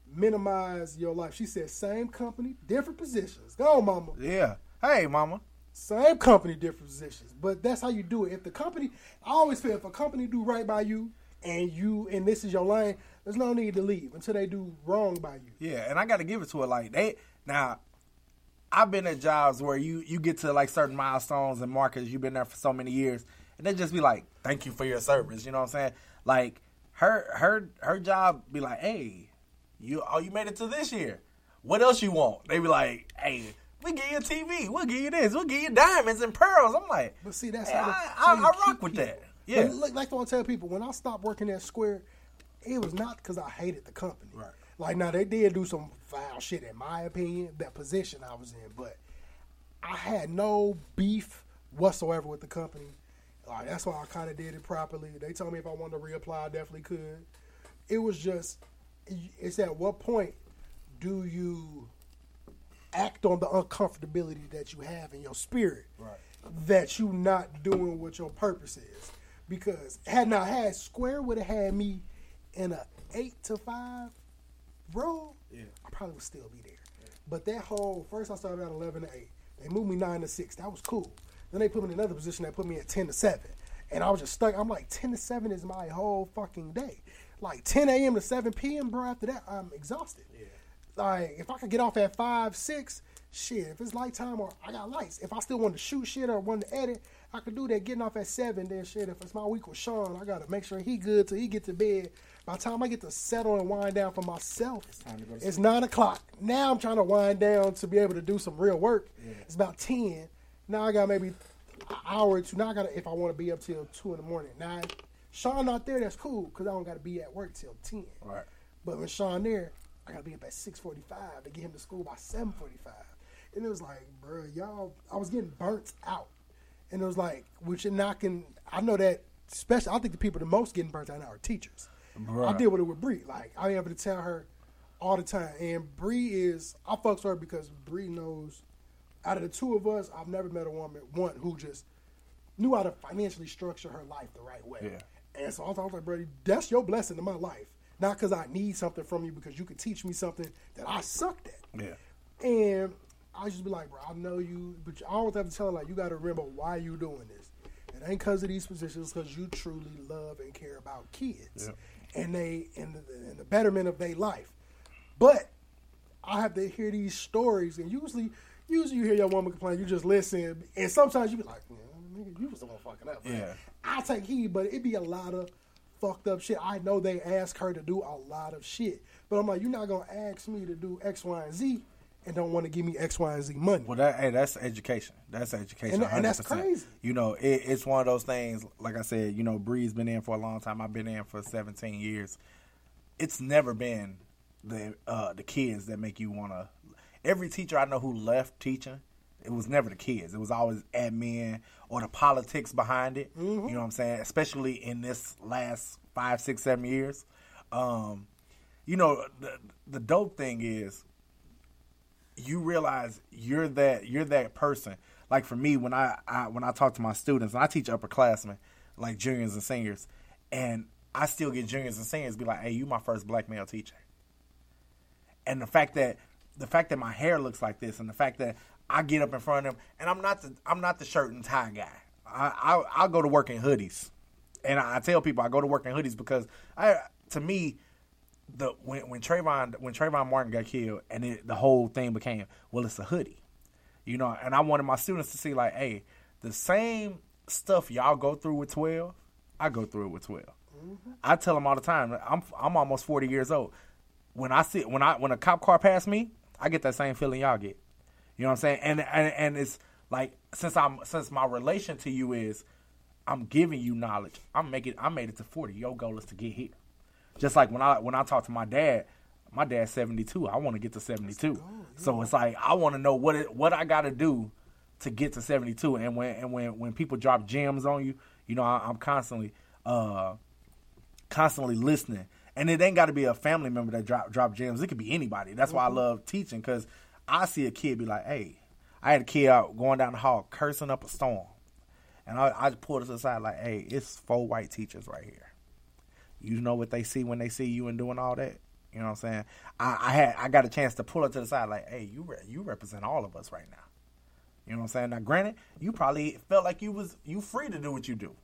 minimize your life. She said, same company, different positions. Go on, mama. Yeah. Hey, mama. Same company, different positions. But that's how you do it. If the company, I always feel if a company do right by you and you and this is your lane, there's no need to leave until they do wrong by you. Yeah, and I got to give it to her like they now. I've been at jobs where you you get to like certain milestones and markers. You've been there for so many years, and they just be like, "Thank you for your service." You know what I'm saying? Like her her her job be like, "Hey, you oh you made it to this year. What else you want?" They be like, "Hey, we give you a TV. We'll give you this. We'll give you diamonds and pearls." I'm like, But see, that's Hey, how, I- I- I rock with people. that. Yeah. Look, like I tell people, when I stopped working at Square, it was not because I hated the company. Right. Like now they did do some foul shit in my opinion, that position I was in, but I had no beef whatsoever with the company. Like that's why I kind of did it properly. They told me if I wanted to reapply, I definitely could. It was just, it's at what point do you act on the uncomfortability that you have in your spirit that you not doing what your purpose is. Because had not had Square would have had me in a eight to five role, yeah. I probably would still be there. But that whole first I started at eleven to eight. They moved me nine to six. That was cool. Then they put me in another position that put me at ten to seven. And I was just stuck. I'm like, ten to seven is my whole fucking day. Like ten AM to seven PM, bro, after that, I'm exhausted. Like if I could get off at five, six, shit, if it's lighttime or I got lights, if I still want to shoot shit or want to edit, I could do that. Getting off at seven, then shit. If it's my week with Sean, I gotta make sure he good till he get to bed. By the time I get to settle and wind down for myself, it's it's nine o'clock. Now I'm trying to wind down to be able to do some real work. It's about ten. Now I got maybe an hour or two. Now I got to if I want to be up till two in the morning. Now Sean not there, that's cool because I don't got to be at work till ten. Right. But when Sean there, I gotta be up at six forty five to get him to school by seven forty five. And it was like, bro, y'all, I was getting burnt out. And it was like, which you're knocking. I know that, especially, I think the people the most getting burnt out now are teachers. I Bruh. deal with it with Bree. Like I am able to tell her all the time. And Bree is, I fucks her because Bree knows. Out of the two of us, I've never met a woman one who just knew how to financially structure her life the right way. Yeah. And so I was like, bro, that's your blessing in my life. Not because I need something from you, because you could teach me something that I sucked at. Yeah. And I just be like, bro, I know you, but I always have to tell her, like, you got to remember why you doing this. It ain't because of these positions, because you truly love and care about kids and they and the, and the betterment of their life. But I have to hear these stories, and usually, usually you hear your woman complain, you just listen, and sometimes you be like, "Yeah, nigga, you was the one fucking up. man." Yeah. I take heed, but it be a lot of fucked up shit. I know they ask her to do a lot of shit, but I'm like, you're not gonna ask me to do X, Y, and Z, and don't want to give me X, Y, and Z money. Well, that hey, that's education. That's education. And- and that's crazy. You know, it, it's one of those things. Like I said, you know, Bree's been in for a long time. I've been in for 17 years. It's never been the uh, the kids that make you want to. Every teacher I know who left teaching, it was never the kids. It was always admin or the politics behind it. You know what I'm saying? Especially in this last five, six, seven years. Um, you know, the the dope thing is you realize you're that you're that person. Like for me, when I, I when I talk to my students, and I teach upperclassmen, like juniors and seniors, and I still get juniors and seniors be like, "Hey, you my first black male teacher." And the fact that the fact that my hair looks like this, and the fact that I get up in front of them, and I'm not the I'm not the shirt and tie guy. I I I'll go to work in hoodies, and I, I tell people I go to work in hoodies because I to me the when when Trayvon when Trayvon Martin got killed and it, the whole thing became well it's a hoodie, you know, and I wanted my students to see like, hey, the same stuff y'all go through with twelve, I go through it with 12 mm-hmm. I tell them all the time, I'm I'm almost forty years old. When I see when I when a cop car pass me, I get that same feeling y'all get. You know what I'm saying? And and and it's like since I'm since my relation to you is I'm giving you knowledge. I'm making I made it to 40. Your goal is to get here. Just like when I when I talk to my dad, my dad's 72. I want to get to 72. So it's like I want to know what it, what I got to do to get to 72. And when and when when people drop gems on you, you know I, I'm constantly uh constantly listening. And it ain't got to be a family member that drop drop gems. It could be anybody. That's why I love teaching because I see a kid be like, "Hey, I had a kid out going down the hall cursing up a storm," and I, I pulled it to the side like, "Hey, it's four white teachers right here. You know what they see when they see you and doing all that." You know what I'm saying? I, I had I got a chance to pull it to the side like, "Hey, you re- you represent all of us right now." You know what I'm saying? Now, granted, you probably felt like you was you free to do what you do.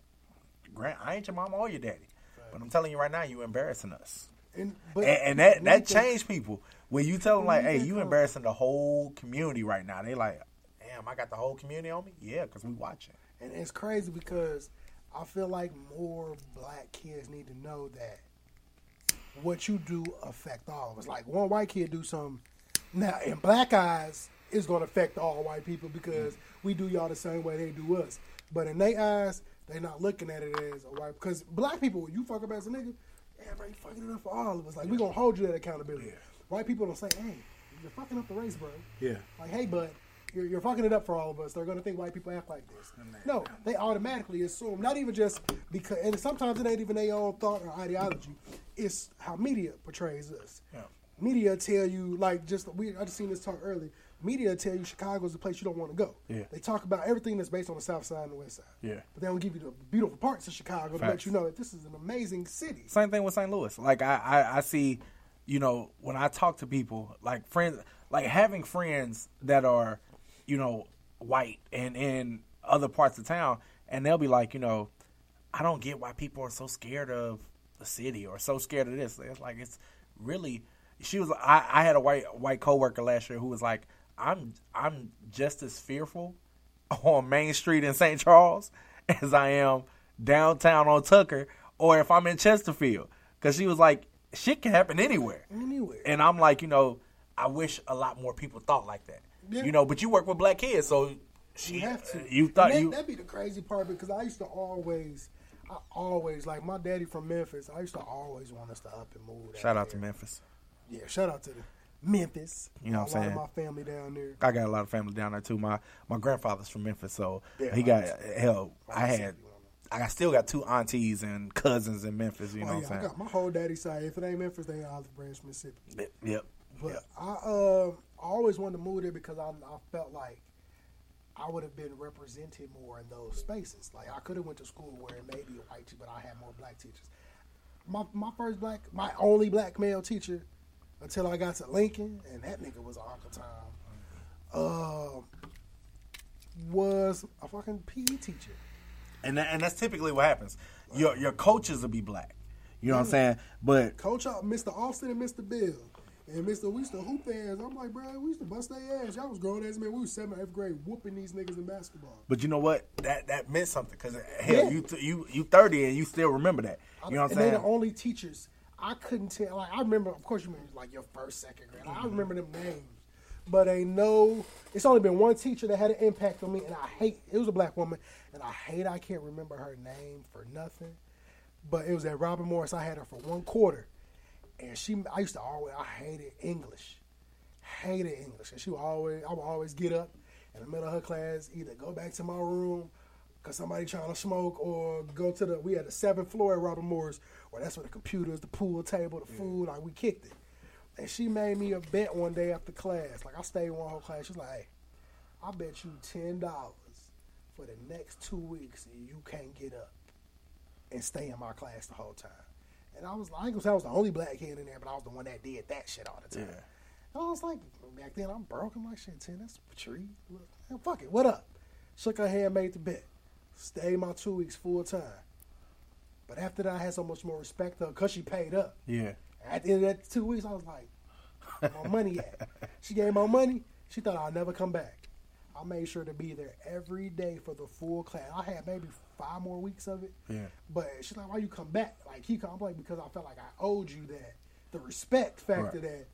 Grant, I ain't your mama or your daddy, but I'm telling you right now, you embarrassing us. And, and, and that that changed people when you tell them like, "Hey, you embarrassing the whole community right now." They like, "Damn, I got the whole community on me." Yeah, because we watching. And it's crazy because I feel like more black kids need to know that what you do affect all of us. Like one white kid do something now in black eyes it's gonna affect all white people because mm. we do y'all the same way they do us. But in their eyes, they not looking at it as a white because black people, you fuck up as a nigga, yeah, you fucking it up for all of us. Like we gonna hold you that accountability. White people don't say, hey, you're fucking up the race, bro. Yeah. Like, hey, bud, you're, you're fucking it up for all of us. They're to think white people act like this. No, they automatically assume, not even just because, and sometimes it ain't even their own thought or ideology. It's how media portrays us. Yeah. Media tell you, like, just, we, I just seen this talk early. Media tell you Chicago's the place you don't want to go. Yeah. They talk about everything that's based on the south side and the west side. Yeah. But they don't give you the beautiful parts of Chicago to let you know that this is an amazing city. Same thing with St. Louis. Like I, I, I see, you know, when I talk to people, like friends, like having friends that are, you know, white and in other parts of town, and they'll be like, you know, I don't get why people are so scared of the city or so scared of this. It's like it's really. She was. I, I had a white white coworker last year who was like, I'm I'm just as fearful on Main Street in St. Charles as I am downtown on Tucker or if I'm in Chesterfield. Cause she was like, shit can happen anywhere. Anywhere. And I'm like, you know, I wish a lot more people thought like that. Yeah. You know, but you work with black kids, so she You have to. Uh, you thought that, you that'd be the crazy part because I used to always, I always like my daddy from Memphis. I used to always want us to up and move. shout out to Memphis. Yeah, shout out to the Memphis. You know what I'm a lot saying? of my family down there. I got a lot of family down there too. My my grandfather's from Memphis, so Yeah, he got hell. I had I still got two aunties and cousins in Memphis. You know oh, what I'm saying? I got my whole daddy side. If it ain't Memphis, they ain't Olive Branch, Mississippi. Yep. But I uh, I always wanted to move there because I, I felt like I would have been represented more in those spaces. Like I could have went to school where it may be a white teacher, but I had more black teachers. My my first black, my only black male teacher, until I got to Lincoln, and that nigga was Uncle Tom. Um, was a fucking PE teacher. And that, and that's typically what happens. Your your coaches will be black. You know what I'm saying? But Coach out Mr. Austin and Mr. Bill. And Mr. We used to hoop their ass. I'm like, bro, we used to bust their ass. Y'all was grown ass man. We was seventh, eighth grade whooping these niggas in basketball. but you know what? That that meant something because hell, Yeah. you you you 30 and you still remember that. You know what I'm saying? the only teachers I couldn't tell. Like I remember, of course, you remember like your first, second grade. I mm-hmm. remember them names, but ain't no. It's only been one teacher that had an impact on me, and I hate. It was a black woman, and I hate. I can't remember her name for nothing, but it was at Robert Morris. I had her for one quarter, and she. I used to always. I hated English, hated English, and she would always. I would always get up in the middle of her class, either go back to my room because somebody trying to smoke or go to the we had the seventh floor at Robert Morris where that's where the computers, the pool table, the food, like we kicked it. And she made me a bet one day after class. Like I stayed one whole class. She's like, hey, I bet you ten dollars for the next two weeks and you can't get up and stay in my class the whole time. And I was like, I ain't gonna say I was the only black kid in there, but I was the one that did that shit all the time. And I was like, back then I'm broke. I'm like, shit, ten, that's a tree. Look, man, fuck it, what up? Shook her hand, made the bet. Stayed my two weeks full time. But after that, I had so much more respect for her because she paid up. Yeah. At the end of that two weeks, I was like, my money at? She gave my money. She thought I'd never come back. I made sure to be there every day for the full class. I had maybe five more weeks of it. Yeah. But she's like, why you come back? Like, he come. I'm like, because I felt like I owed you that. The respect factor Right. that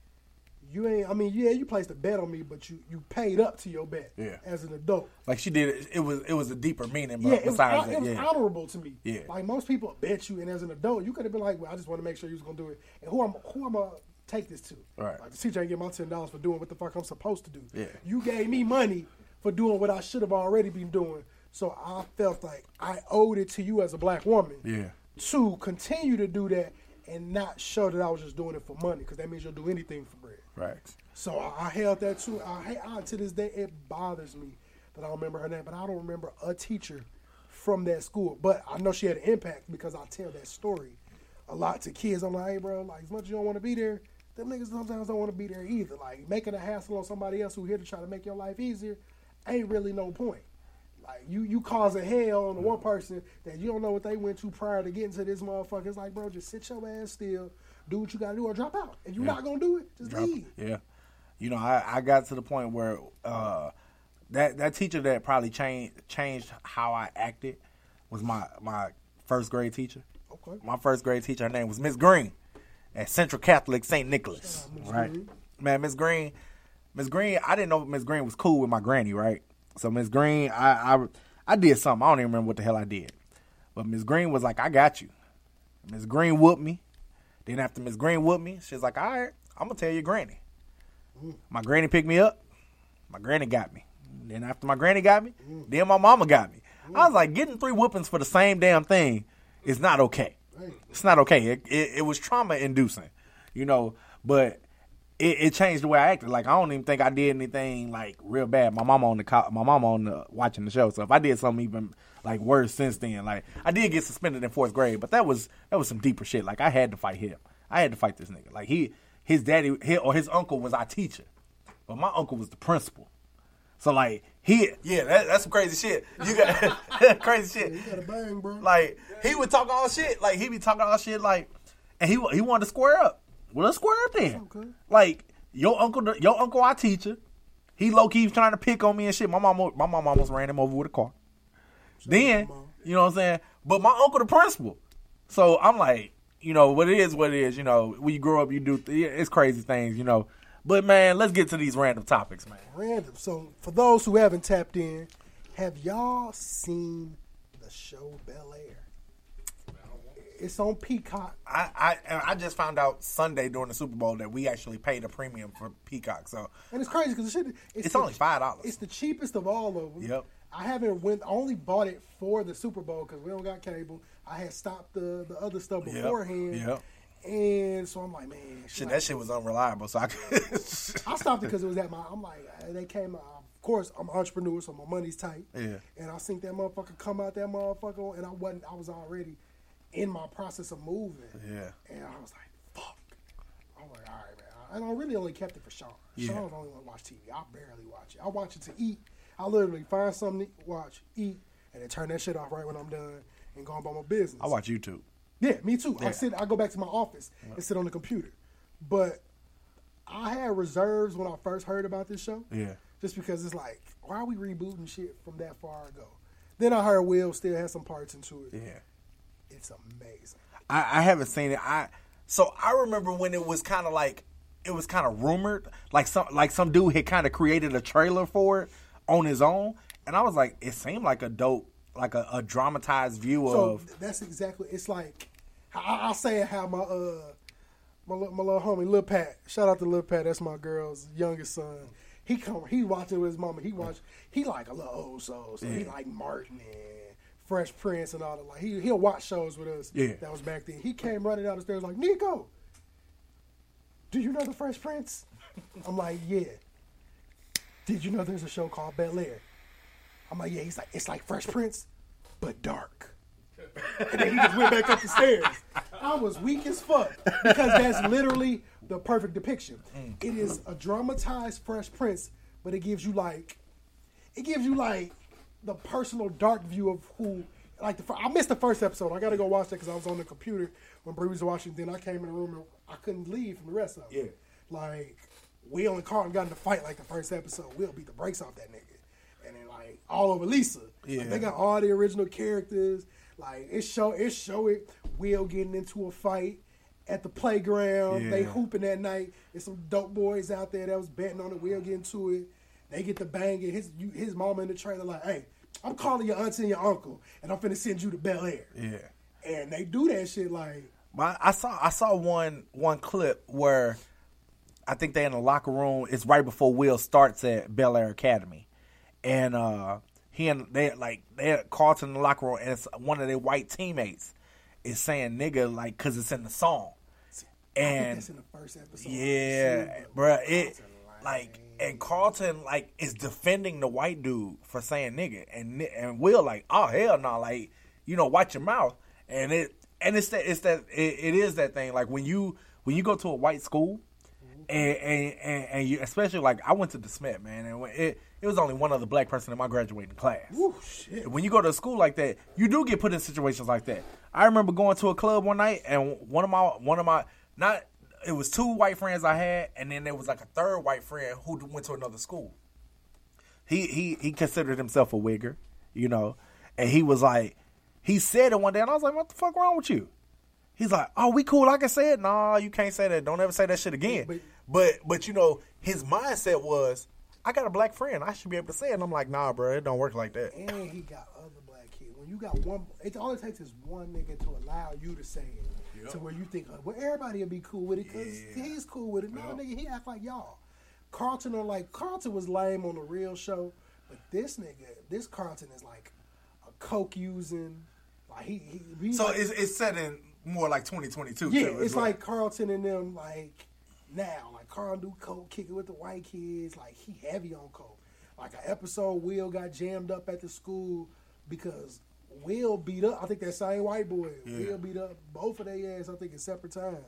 you ain't, I mean, yeah, you placed a bet on me, but you, you paid up to your bet Yeah. as an adult. Like she did it. It was it was a deeper meaning. But Yeah, it was, besides it was yeah. honorable to me. Yeah. Like most people bet you, and as an adult, you could have been like, "Well, I just want to make sure you was gonna do it." And who I'm who I'm gonna take this to? Right. Like the teacher ain't get my ten dollars for doing what the fuck I'm supposed to do. Yeah. You gave me money for doing what I should have already been doing. So I felt like I owed it to you as a black woman Yeah. to continue to do that and not show that I was just doing it for money because that means you'll do anything for bread. So I, I held that too. I, I to this day it bothers me that I don't remember her name, but I don't remember a teacher from that school. But I know she had an impact because I tell that story a lot to kids. I'm like, hey, bro, like as much as you don't want to be there, them niggas sometimes don't want to be there either. Like making a hassle on somebody else who here to try to make your life easier ain't really no point. Like you, you causing hell on the one person that you don't know what they went to prior to getting to this motherfucker. It's like, bro, just sit your ass still, do what you gotta do, or drop out. If you're Yeah. not gonna do it, just Drop- leave. Yeah. You know, I, I got to the point where uh, that that teacher that probably changed changed how I acted was my my first grade teacher. Okay. My first grade teacher, her name was Miss Green at Central Catholic St. Nicholas. Miss Right. Green. Man, Miss Green, Miss Green, I didn't know Miss Green was cool with my granny, right? So Miss Green, I, I I did something. I don't even remember what the hell I did. But Miss Green was like, I got you. Miss Green whooped me. Then after Miss Green whooped me, she's like, all right, I'm gonna tell your granny. My granny picked me up. My granny got me. Then after my granny got me, then my mama got me. I was like, getting three whoopings for the same damn thing is not okay. It's not okay. It, it, it was trauma inducing, you know. But it, it changed the way I acted. Like I don't even think I did anything like real bad. My mama on the co- my mama on the watching the show. So if I did something even like worse since then, like I did get suspended in fourth grade, but that was that was some deeper shit. Like I had to fight him. I had to fight this nigga. Like he his daddy his, or his uncle was our teacher, but my uncle was the principal. So like he yeah that, that's some crazy shit. You got crazy shit. You got a bang, bro. Like he would talk all shit. Like he be talking all shit. Like, and he he wanted to square up. Well, let's square up then. Like your uncle, your uncle, our teacher, He low key trying to pick on me and shit. My mom, my mom almost ran him over with a car. Then, you know what I'm saying? But my uncle, the principal. So I'm like, you know, what it is, what it is. You know, when you grow up, you do th- it's crazy things, you know. But man, let's get to these random topics, man. Random. So for those who haven't tapped in, have y'all seen the show Bel Air? It's on Peacock. I, I I just found out Sunday during the Super Bowl that we actually paid a premium for Peacock. So And it's crazy because shit. It's the- only $5. It's the cheapest of all of them. Yep. I haven't went. I only bought it for the Super Bowl because we don't got cable. I had stopped the the other stuff beforehand. Yep. And so I'm like, man, shit, that shit was unreliable. So I. I stopped it because it was at my. I'm like, uh, they came. out. Of course, I'm an entrepreneur, so my money's tight. Yeah. And I seen that motherfucker come out that motherfucker, and I wasn't. I was already in my process of moving. Yeah. And I was like, fuck. I'm like, all right, man. And I really only kept it for Sean. Yeah. Sean's only one to watch TV. I barely watch it. I watch it to eat. I literally find something to watch, eat, and then turn that shit off right when I'm done and go on about my business. I watch YouTube. Yeah, me too. I sit. I go back to my office and sit on the computer. But I had reserves when I first heard about this show. Yeah. Just because it's like, why are we rebooting shit from that far ago? Then I heard Will still has some parts into it. Yeah. It's amazing. I, I haven't seen it. I so I remember when it was kind of like it was kind of rumored, like some like some dude had kind of created a trailer for it on his own, and I was like, it seemed like a dope, like a, a dramatized view So of. that's exactly. It's like I, I'll say it how my uh my my little homie Lil Pat. Shout out to Lil Pat. That's my girl's youngest son. He come. He watching with his mama. He watch. He like a little old soul. So he like Martin and Fresh Prince and all that. Like he he'll watch shows with us. Yeah. That was back then. He came running down the stairs like Nico. Do you know the Fresh Prince? I'm like, yeah. Did you know there's a show called Bel Air? I'm like, yeah. He's like, it's like Fresh Prince, but dark. And then he just went back up the stairs. I was weak as fuck because that's literally the perfect depiction. It is a dramatized Fresh Prince, but it gives you like, it gives you like the personal dark view of who. Like the I missed the first episode. I got to go watch that because I was on the computer when Bree was watching. Then I came in the room and I couldn't leave from the rest of it. Yeah. Like Will and Carlton got in a fight like the first episode. Will beat the brakes off that nigga, and then like all over Lisa. Yeah. Like, they got all the original characters. Like it show it show it Will getting into a fight at the playground. Yeah. They hooping that night. There's some dope boys out there that was betting on it. Will get into it. They get the banging. His you, his mama in the trailer like, hey, I'm calling your auntie and your uncle, and I'm finna send you to Bel Air. Yeah. And they do that shit like My, I saw I saw one one clip where I think they're in the locker room. It's right before Will starts at Bel Air Academy, and uh, he and they like they had Carlton in the locker room, and it's one of their white teammates is saying "nigga" like because it's in the song, and that's in the first episode. yeah, bruh, it like and Carlton like is defending the white dude for saying nigga, and and Will like, oh hell no, like you know, watch your mouth, and it and it's that it's that it, it is that thing like when you when you go to a white school. And, and, and, and you, especially like I went to the Smith, man, and it it was only one other black person in my graduating class. Ooh, shit. When you go to a school like that, you do get put in situations like that. I remember going to a club one night, and one of my one of my not it was two white friends I had, and then there was like a third white friend who went to another school. He he he considered himself a wigger, you know, and he was like, he said it one day, and I was like, "What the fuck wrong with you?" He's like, "Oh, we cool. I can say it." Nah, you can't say that. Don't ever say that shit again. But but, but you know, his mindset was, "I got a black friend. I should be able to say it." And I'm like, "Nah, bro, it don't work like that." And he got other black kids. When you got one, it all it takes is one nigga to allow you to say it, to where you think, oh, well, everybody will be cool with it because he's cool with it. No, nigga, he act like y'all. Carlton are like Carlton was lame on the real show, but this nigga, this Carlton is like a coke using, like he, he, he So like- it's it's set in more like 2022. yeah, too, as it's well. like Carlton and them like now, like Carl do coke, kicking with the white kids, like he heavy on coke. Like an episode, Will got jammed up at the school because Will beat up. I think that same white boy, Yeah. Will beat up both of their ass. I think at separate times.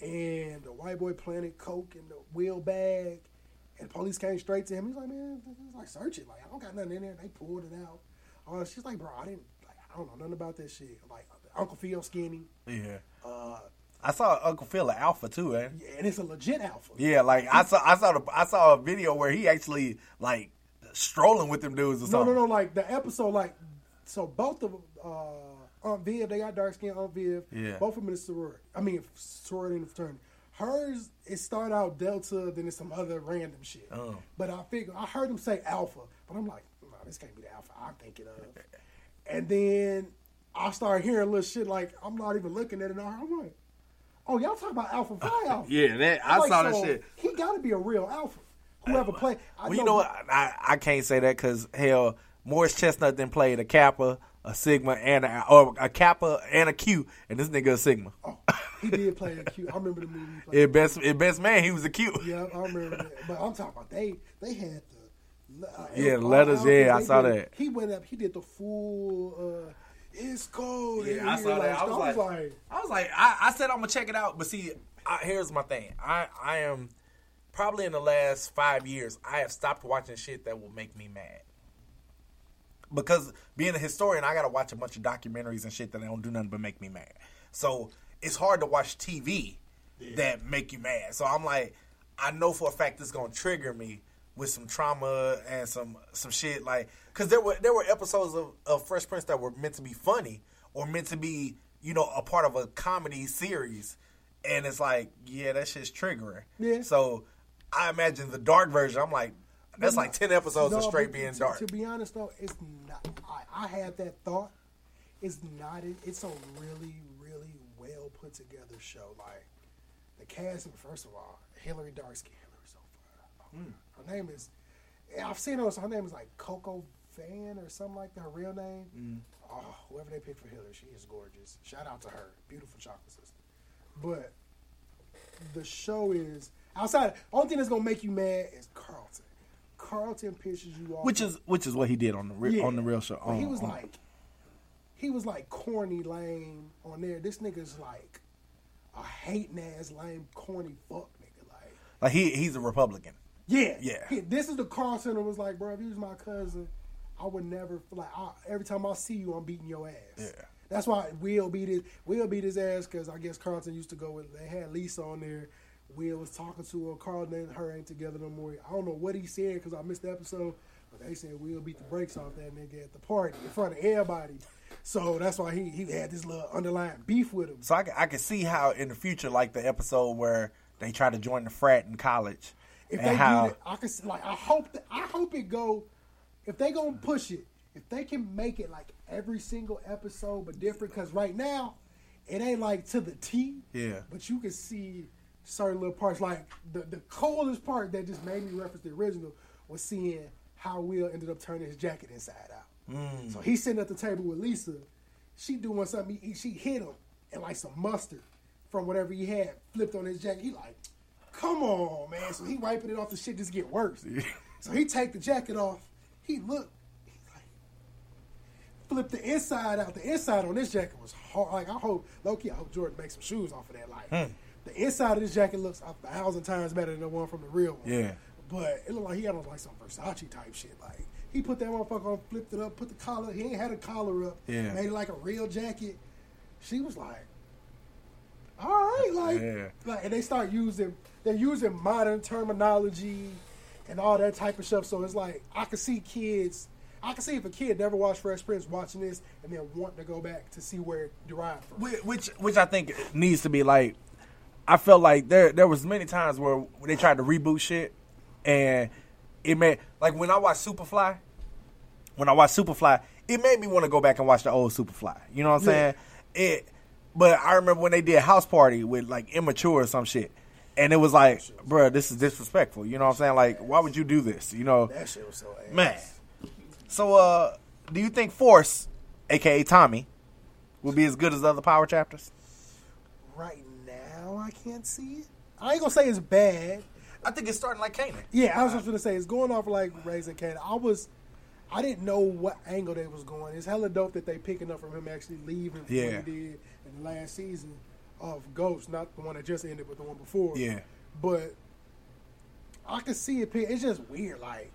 And the white boy planted coke in the Will bag, and the police came straight to him. He's like, man, he's like search it. Like I don't got nothing in there. They pulled it out. Uh, she's like, bro, I didn't. Like, I don't know nothing about that shit. Like Uncle Phil skinny. yeah. Uh, I saw Uncle Phil at Alpha too, man. and it's a legit alpha. Yeah, like I saw I saw the, I saw a video where he actually like strolling with them dudes or No, something. no, no. Like the episode, like so both of them, uh, Aunt Viv, they got dark skin. Aunt Viv, Yeah. both of them in the sorority. I mean, sorority and fraternity. Hers, it start out Delta, then it's some other random shit. Oh. But I figure I heard them say Alpha, but I'm like, no, this can't be the Alpha I'm thinking of. And then I start hearing a little shit like I'm not even looking at it. Now I'm like, oh, y'all talking about Alpha Phi Alpha? Yeah, that I like, saw that shit. He got to be a real Alpha. Whoever play, I Well, you know what? I, I can't say that because hell, Morris Chestnut then played a Kappa, a Sigma, and a or a Kappa and a Q, and this nigga a Sigma. Oh, he did play a Q. I remember the movie. It best, it best man, he was a Q. Yeah, I remember that. But I'm talking about they they had the uh, Yeah, letters, yeah, I saw did- that. He went up. He did the full. uh It's cold. Yeah, I saw that. I was like, I was like, I, I said I'm gonna check it out, but see, I, here's my thing. I, I am probably in the last five years, I have stopped watching shit that will make me mad. Because being a historian, I gotta watch a bunch of documentaries and shit that don't do nothing but make me mad. So it's hard to watch TV that make you mad. So I'm like, I know for a fact it's gonna trigger me with some trauma and some some shit like because there were there were episodes of, of Fresh Prince that were meant to be funny or meant to be you know a part of a comedy series, and it's like yeah that shit's triggering. Yeah. So I imagine the dark version. I'm like that's like ten episodes of straight being to, dark. To be honest though, it's not. I, I had that thought. It's not. It, it's a really, really well put together show. Like the casting. First of all, Hillary Darksky. Hillary's so fine. Oh, Her name is, I've seen her. So her name is like Coco Van or something like that. Her real name. Mm. Oh, whoever they picked for Hillary, she is gorgeous. Shout out to her. Beautiful chocolate sister. But the show is outside. Only thing that's gonna make you mad is Carlton. Carlton pisses you off. Which is which is what he did on the re- Yeah. on the real show. He was on- like, he was like corny, lame on there. This nigga's like a hating ass, lame, corny fuck nigga. Like, like he he's a Republican. Yeah, Yeah. He- this is the Carlton that was like, bro, if you was my cousin, I would never like. I, every time I see you, I'm beating your ass. Yeah. That's why Will beat his Will beat his ass because I guess Carlton used to go with. They had Lisa on there. Will was talking to her. Carlton and her ain't together no more. I don't know what he said because I missed the episode, but they said Will beat the brakes off that nigga at the party in front of everybody. So that's why he he had this little underlying beef with him. So I, can- I can see how in the future, like the episode where they try to join the frat in college, If and they how do it, I can like I hope that I hope it go. If they gonna push it, if they can make it like every single episode but different, because right now it ain't like to the T. Yeah. But you can see certain little parts. Like the the coolest part that just made me reference the original was seeing how Will ended up turning his jacket inside out. Mm. So he's sitting at the table with Lisa. She doing something. He, she hit him and like some mustard from whatever he had flipped on his jacket. He like, come on, man. So he wiping it off. The shit just get worse. so he take the jacket off. He look. He like, flip the inside out. The inside on this jacket was hard. Like I hope, low key, I hope Jordan makes some shoes off of that. Like Hmm. the inside of this jacket looks a thousand times better than the one from the real one. Yeah. But it looked like he had on like some Versace type shit. Like he put that motherfucker on, flipped it up, put the collar. He ain't had a collar up. Yeah. Made it like a real jacket. She was like, all right, like, Yeah. like, and they start using they're using modern terminology and all that type of stuff. So it's like I could see kids. I can see if a kid never watched Fresh Prince watching this and then wanting to go back to see where it derived from. Which which I think needs to be like. I felt like there there was many times where they tried to reboot shit, and it made like when I watched Superfly. When I watched Superfly, it made me want to go back and watch the old Superfly. You know what I'm Yeah. saying? It. But I remember when they did House Party with like immature or some shit, and it was like, bruh, this is disrespectful. You know what I'm saying? Like, why would you do this? You know, That shit was so ass. man. So, uh, do you think Force, aka Tommy, will be as good as the other Power chapters? Right now, I can't see it. I ain't gonna say it's bad. I think it's starting like Kanan. Yeah, I was just gonna say it's going off like Raising Kanan. I was, I didn't know what angle they was going. It's hella dope that they picking up from him actually leaving Yeah. he did last season of Ghost, not the one that just ended, but the one before. Yeah. But I can see it. It's just weird. Like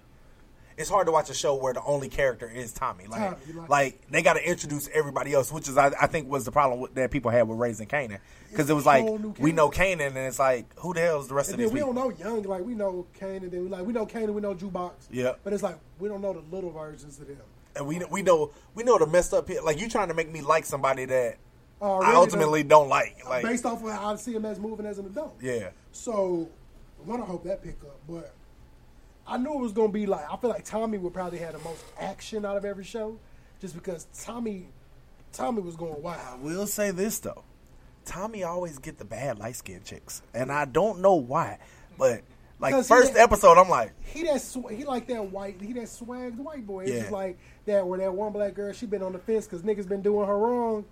it's hard to watch a show where the only character is Tommy. Like, Tommy, like- they got to introduce everybody else, which is I, I think was the problem with, that people had with raising Kanan because it was like we know Kanan and it's like who the hell is the rest And of these we people? don't know young, like we know Kane, and then we like we know Kane, and we know Jukebox. Yeah. But it's like we don't know the little versions of them. And we we know we know the messed up here. Like you trying to make me like somebody that I ultimately though? don't like. Like based off of how I see him as moving as an adult. yeah. So, one, I hope that pick up. But I knew it was gonna be like I feel like Tommy would probably have the most action out of every show, just because Tommy, Tommy was going wild. I will say this though, Tommy always get the bad light skinned chicks, and I don't know why. But Like first that- episode, I'm like, He that sw- he like that white he that swagged white boy. It's Yeah. just like that where that one black girl she been on the fence because niggas been doing her wrong.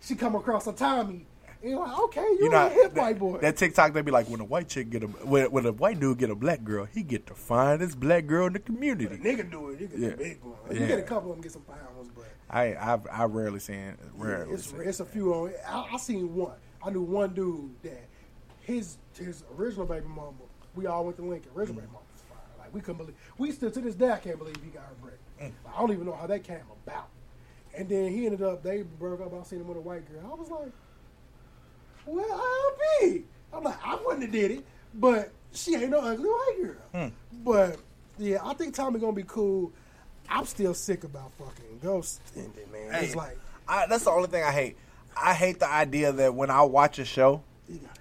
She come across a Tommy. And you're like, okay, you, you know, a hip that, white boy. that TikTok they be like, when a white chick get a when, when a white dude get a black girl, he get the finest black girl in the community. nigga do it. You get Yeah. big one. Yeah. You get a couple of them get some pounds, but I I've, I rarely seen rarely. it's, seen. it's a few on. I, I seen one. I knew one dude that his his original baby mama. We all went to Lincoln. Original baby mm. mama was fine. Like we couldn't believe. We still to this day I can't believe he got her pregnant. Mm. I don't even know how that came about. And then he ended up they broke up. I seen him with a white girl. I was like, well, I'll be. I'm like, I wouldn't have did it, but she ain't no ugly white girl. Hmm. But yeah, I think Tommy gonna be cool. I'm still sick about fucking Ghost ending, man. Hey, It's like I, that's the only thing I hate. I hate the idea that when I watch a show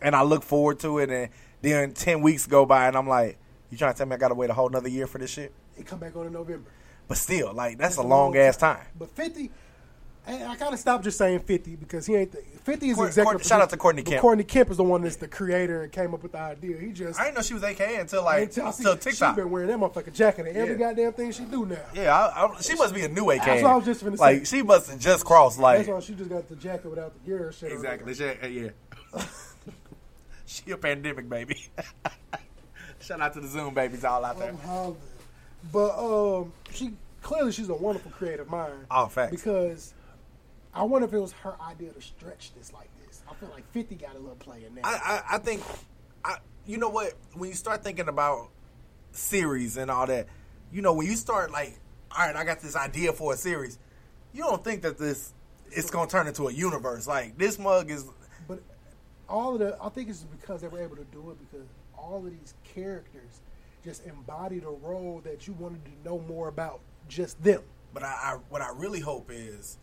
and I look forward to it, and then ten weeks go by, and I'm like, "You trying to tell me I got to wait a whole another year for this shit?" it come back on in November. But still, like that's a long ass time. But 50, and I kind of stopped just saying 50 because he ain't. The, 50 is Court- executive. Court- shout out to Courtney Kemp. Courtney Kemp is the one that's the creator and came up with the idea. He just. I didn't know she was AKA until like until I until TikTok. She been wearing that motherfucking jacket in every Yeah. goddamn thing she do now. Yeah, I, I, she must be a new AKA. That's what I was just finna say. Like she must have just crossed. Like That's why she just got the jacket without the gear and shit. exactly. She, uh, yeah. she a pandemic baby. Shout out to the Zoom babies all out there. But um, she clearly she's a wonderful creative mind. Oh, facts. Because I wonder if it was her idea to stretch this like this. I feel like Fifty got a little play in there. I, I, I think, I, you know what? When you start thinking about series and all that, you know, when you start like, all right, I got this idea for a series, you don't think that this it's gonna turn into a universe. Like this mug is, But all of the, I think it's because they were able to do it because all of these characters just embody the role that you wanted to know more about just them. but I, I what I really hope is,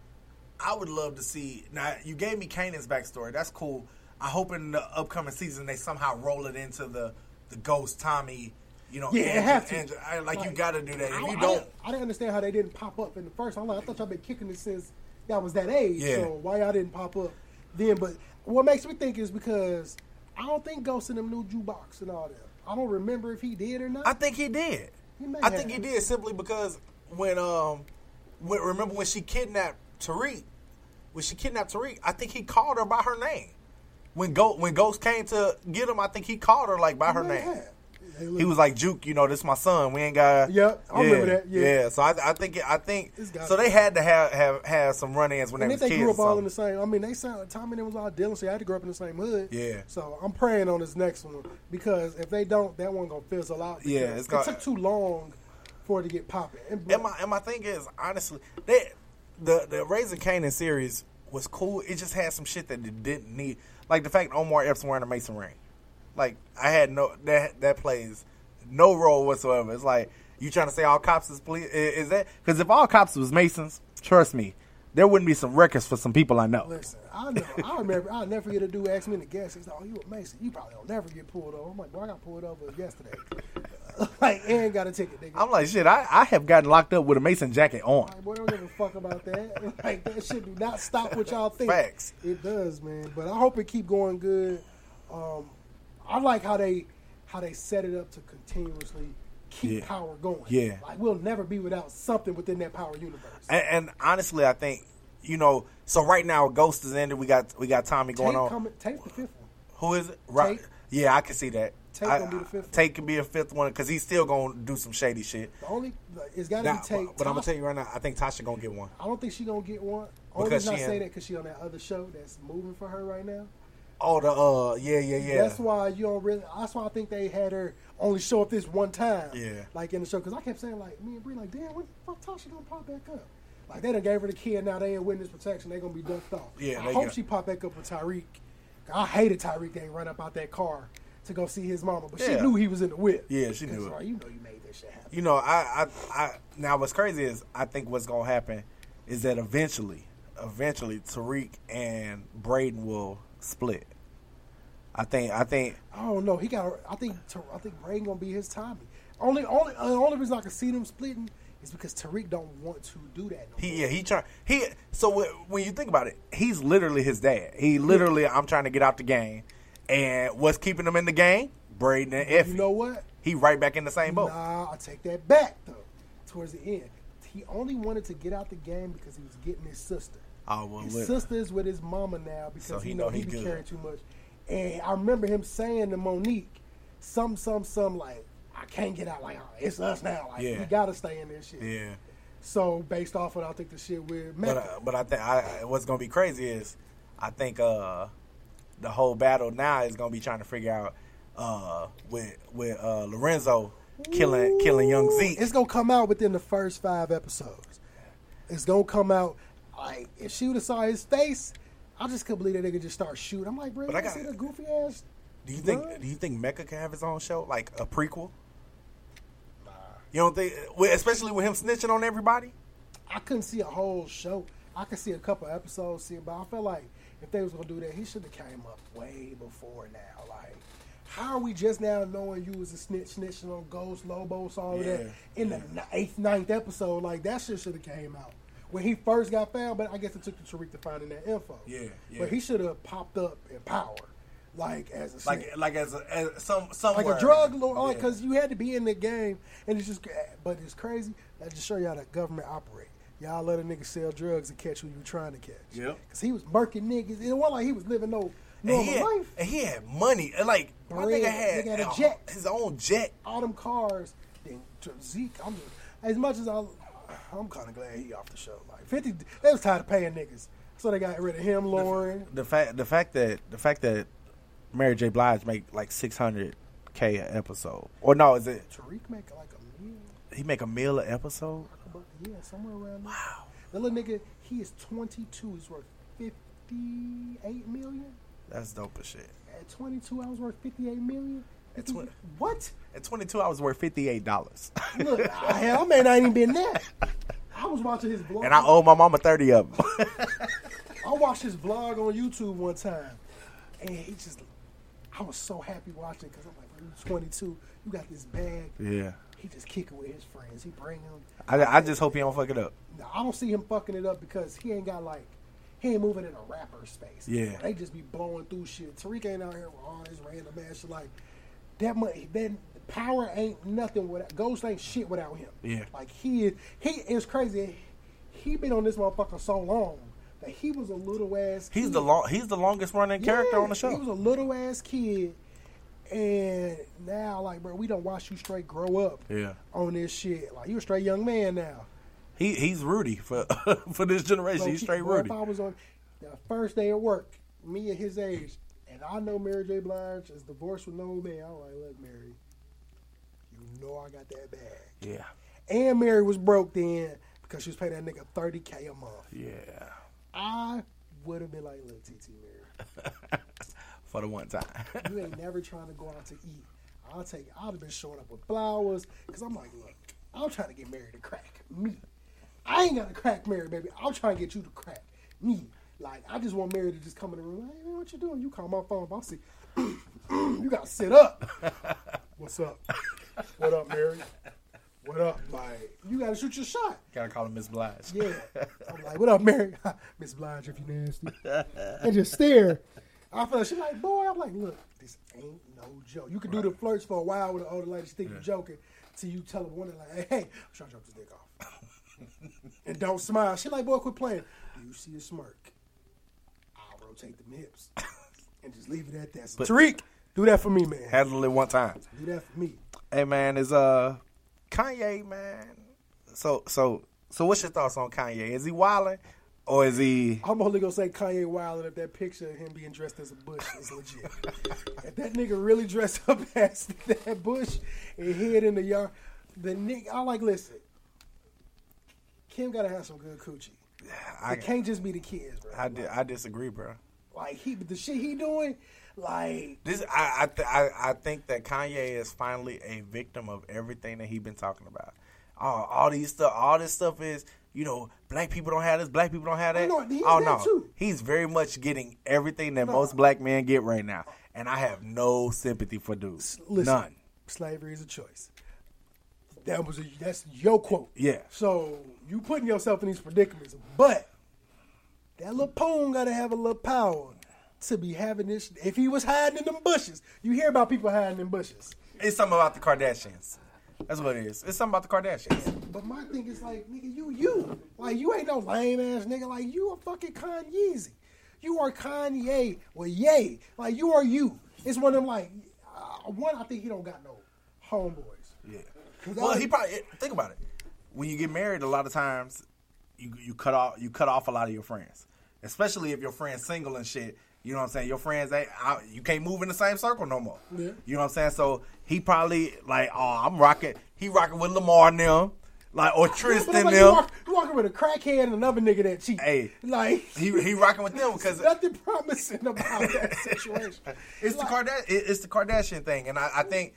I would love to see. Now you gave me Kanan's backstory. That's cool. I hope in the upcoming season they somehow roll it into the the Ghost Tommy. You know, Yeah, it Andrew- have to. Andrew- I, like, you got to do that. If I, you don't, didn't, I didn't understand how they didn't pop up in the first. I'm like, I thought y'all been kicking this since y'all was that age. Yeah. So why y'all didn't pop up then? But what makes me think is because I don't think Ghost in them new Jukebox and all that. I don't remember if he did or not. I think he did. He I think he did simply because when um when remember when she kidnapped Tariq, when she kidnapped Tariq, I think he called her by her name. When Ghost when Ghost came to get him, I think he called her like by her name. have. They look- He was like, "Juke, you know, this is my son. We ain't got." Yep, I remember that, yeah. So I, I think I think so. They had to have have, have some run-ins when and they was they kids. grew up all in the same, I mean, they sound Tommy and was all Dylan, so I had to grow up in the same hood. Yeah. So I'm praying on this next one because if they don't, that one gonna fizzle out. Yeah, it's it gonna- took too long for it to get popping. And, And my and my thing is honestly, they, the the Raising Kanan series was cool. It just had some shit that it didn't need, like the fact Omar Epps wearing a Mason ring. Like I had no that that plays no role whatsoever. It's like you trying to say all cops is police? Is that because if all cops was Masons, trust me, there wouldn't be some records for some people I know. Listen, I know. I remember. I'll never forget a dude asked me in the gas. He's like, "Oh, you a Mason? You probably don't never get pulled over." I'm like, "Boy, I got pulled over yesterday." like, and got a ticket. Nigga. I'm like shit. I, I have gotten locked up with a Mason jacket on. Like, boy, don't give a fuck about that. like, that shit do not stop what y'all think. Facts. It does, man. But I hope it keep going good. Um, I like how they how they set it up to continuously keep Yeah. power going. Yeah. Like we'll never be without something within that power universe. And, and honestly, I think you know. So right now, Ghost is ended. We got we got Tommy going Tate on. coming, Tate's the fifth one. Who is it? Right. Tate. Yeah, I can see that. Tate I- gonna be the fifth one. Tate can be a fifth one because he's still gonna do some shady shit. The only it's got to Now, be Tate. but I'm gonna tell you right now, I think Tasha gonna get one. I don't think she gonna get one. Only Because reason I say that because she on that other show that's moving for her right now. Oh, the uh, yeah, yeah, yeah. That's why you don't really. That's why I think they had her only show up this one time. Yeah. Like in the show, because I kept saying like me and Brie like, damn, when the fuck Tasha gonna pop back up? Like they done gave her the kid, and now they in witness protection. They gonna be ducked off. Yeah, I hope got- she pop back up with Tariq. I hated Tariq. They run up out that car to go see his mama, but she knew he was in the whip. Yeah, she knew it. you know, you made this shit happen. You know, I, I, I. Now, what's crazy is I think what's gonna happen is that eventually, eventually, Tariq and Brayden will split. I think. I think. I don't know. He got. I think. I think Brayden gonna be his Tommy. Only, only, uh, only reason I can see them splitting is because Tariq don't want to do that. No He yeah he try he so wh- when you think about it he's literally his dad he literally I'm trying to get out the game and what's keeping him in the game Brayden and Effie You know what? he right back in the same boat Nah, I take that back though. Towards the end, he only wanted to get out the game because he was getting his sister. Oh well His sister is with his mama now because So he he know know he, he be carrying too much. And I remember him saying to Monique, some, some, some like, I can't get out. Like, oh, it's us now. Like, Yeah. we gotta stay in this shit. yeah So based off what I think the shit with but uh, but I think I what's gonna be crazy is I think uh the whole battle now is gonna be trying to figure out uh with with uh Lorenzo killing killing young Zeke It's gonna come out within the first five episodes. It's gonna come out. Like if she would have saw his face, I just couldn't believe that they could just start shooting. I'm like, bro, But I got- see the goofy ass. Do you think blood? Do you think Mecca can have his own show, like a prequel? You don't think, especially with him snitching on everybody? I couldn't see a whole show. I could see a couple episodes, see, but I felt like if they was gonna do that, he should have came up way before now. Like, how are we just now knowing you was a snitch, snitching on Ghost, Lobos, all of that Yeah. in the eighth, ninth episode? Like that shit should have came out when he first got found. But I guess it took the Tariq to finding that info. Yeah, yeah. But he should have popped up in power, like as a Like snitch. like as a as some somewhere. like a drug lord, like Yeah. because you had to be in the game, and it's just, but it's crazy. That just show you how the government operate. Y'all let a nigga sell drugs and catch who you trying to catch. Yep. Because he was murking niggas. It wasn't like he was living no And normal he, had, life. and he had money. And like my Bread. nigga had, Nigga had a jet. his own jet. All them cars. Then Zeke, I'm just, as much as I, I'm kind of glad he off the show. Like Fifty, they was tired of paying niggas, so they got rid of him, Lauren. The fact the fact that the fact that Mary J. Blige make like six hundred k an episode, or no, is it Tariq make like a million. he make a meal an episode? Yeah, somewhere around there. Wow. That little nigga, he is 22. He's worth 58 million. That's dope as shit. At 22, I was worth 58 million. At twen- what? At twenty two, I was worth fifty eight dollars, Look, I, hell, I may not even been there. I was watching his vlog. and I owe my mama thirty of them. I watched his vlog on YouTube one time, and he just, I was so happy watching because I'm like, bro, you 22, you got this bag. yeah, He just kicking with his friends. He bring them. I, I just hope he don't fuck it up. Now, I don't see him fucking it up because he ain't got like he ain't moving in a rapper space. Yeah. they just be blowing through shit. Tariq ain't out here with all this random ass shit. Like that much then power ain't nothing without Ghost ain't shit without him. Yeah. like he is. He is crazy. He been on this motherfucker so long that he was a little ass. He's kid. the long he's the longest running character Yeah, on the show. He was a little ass kid. And now, like, bro, we don't watch you straight grow up Yeah. on this shit. Like, you're a straight young man now. He he's Rudy for for this generation. Bro, he's he- straight bro, Rudy. If I was on the first day of work, me at his age, and I know Mary J. Blige is divorced with no man, I'm like, look, Mary, you know I got that bag. Yeah. And Mary was broke then because she was paying that nigga 30K a month. Yeah. I would have been like, look, TT Mary, For the one time. you ain't never trying to go out to eat. I'll take I'd have been showing up with flowers because I'm like, look, I'm trying to get married to crack me. I ain't got to crack Mary, baby. I'm trying to get you to crack me. Like, I just want Mary to just come in the room. Hey, man, what you doing? You call my phone. I'll see. you got to sit up. What's up? What up, Mary? What up? Like, you got to shoot your shot. Gotta call him Miss Blige. Yeah. I'm like, what up, Mary? Miss Blige, if you nasty. and just stare. I feel like she's like, boy, I'm like, look, this ain't no joke. You can do the flirts for a while with an older lady, think you're joking, till you tell her one day, like, hey, hey, I'm trying to drop this dick off. and don't smile. She like, boy, quit playing. Do you see a smirk? Rotate them hips. and just leave it at that. So, But- Tariq, do that for me, man. Handle it one time. Do that for me. Hey man, is uh Kanye man. So so so what's your thoughts on Kanye? Is he wilding Or is he? I'm only gonna say Kanye Wild if that picture of him being dressed as a bush is legit. if that nigga really dressed up as that bush and hid in the yard, the nigga, I like listen. Kim gotta have some good coochie. I- it can't just be the kids, bro. I, di- I disagree, bro. Like he, the shit he doing, like This I I, th- I I think that Kanye is finally a victim of everything that he been talking about. All, all these stuff, all this stuff is you know black people don't have this, black people don't have that. know, he's oh no, too. he's very much getting everything that No. most black men get right now, and I have no sympathy for dudes. listen, None. slavery is a choice. That was a, that's your quote. Yeah. So you putting yourself in these predicaments, but that little poem got to have a little power to be having this. If he was hiding in them bushes, you hear about people hiding in bushes. It's something about the Kardashians. That's what it is. It's something about the Kardashians. But my thing is like, nigga, you you like you ain't no lame ass nigga. Like you a fucking Kanye. You are Kanye. Well, yay. Like you are you. It's one of them like uh, one. I think he don't got no homeboys. Yeah. Well, he probably think about it. When you get married, a lot of times you you cut off you cut off a lot of your friends, especially if your friend's single and shit. You know what I'm saying? Your friends, they, I, you can't move in the same circle no more. Yeah. You know what I'm saying? So he probably like, oh, I'm rocking. He rocking with Lamar and them, like or Tristan like, them. you, walk, you walking with a crackhead and another nigga that cheat. Hey, like he he rocking with them because nothing promising about that situation. It's the Kardashian. It's the Kardashian thing, and I, I think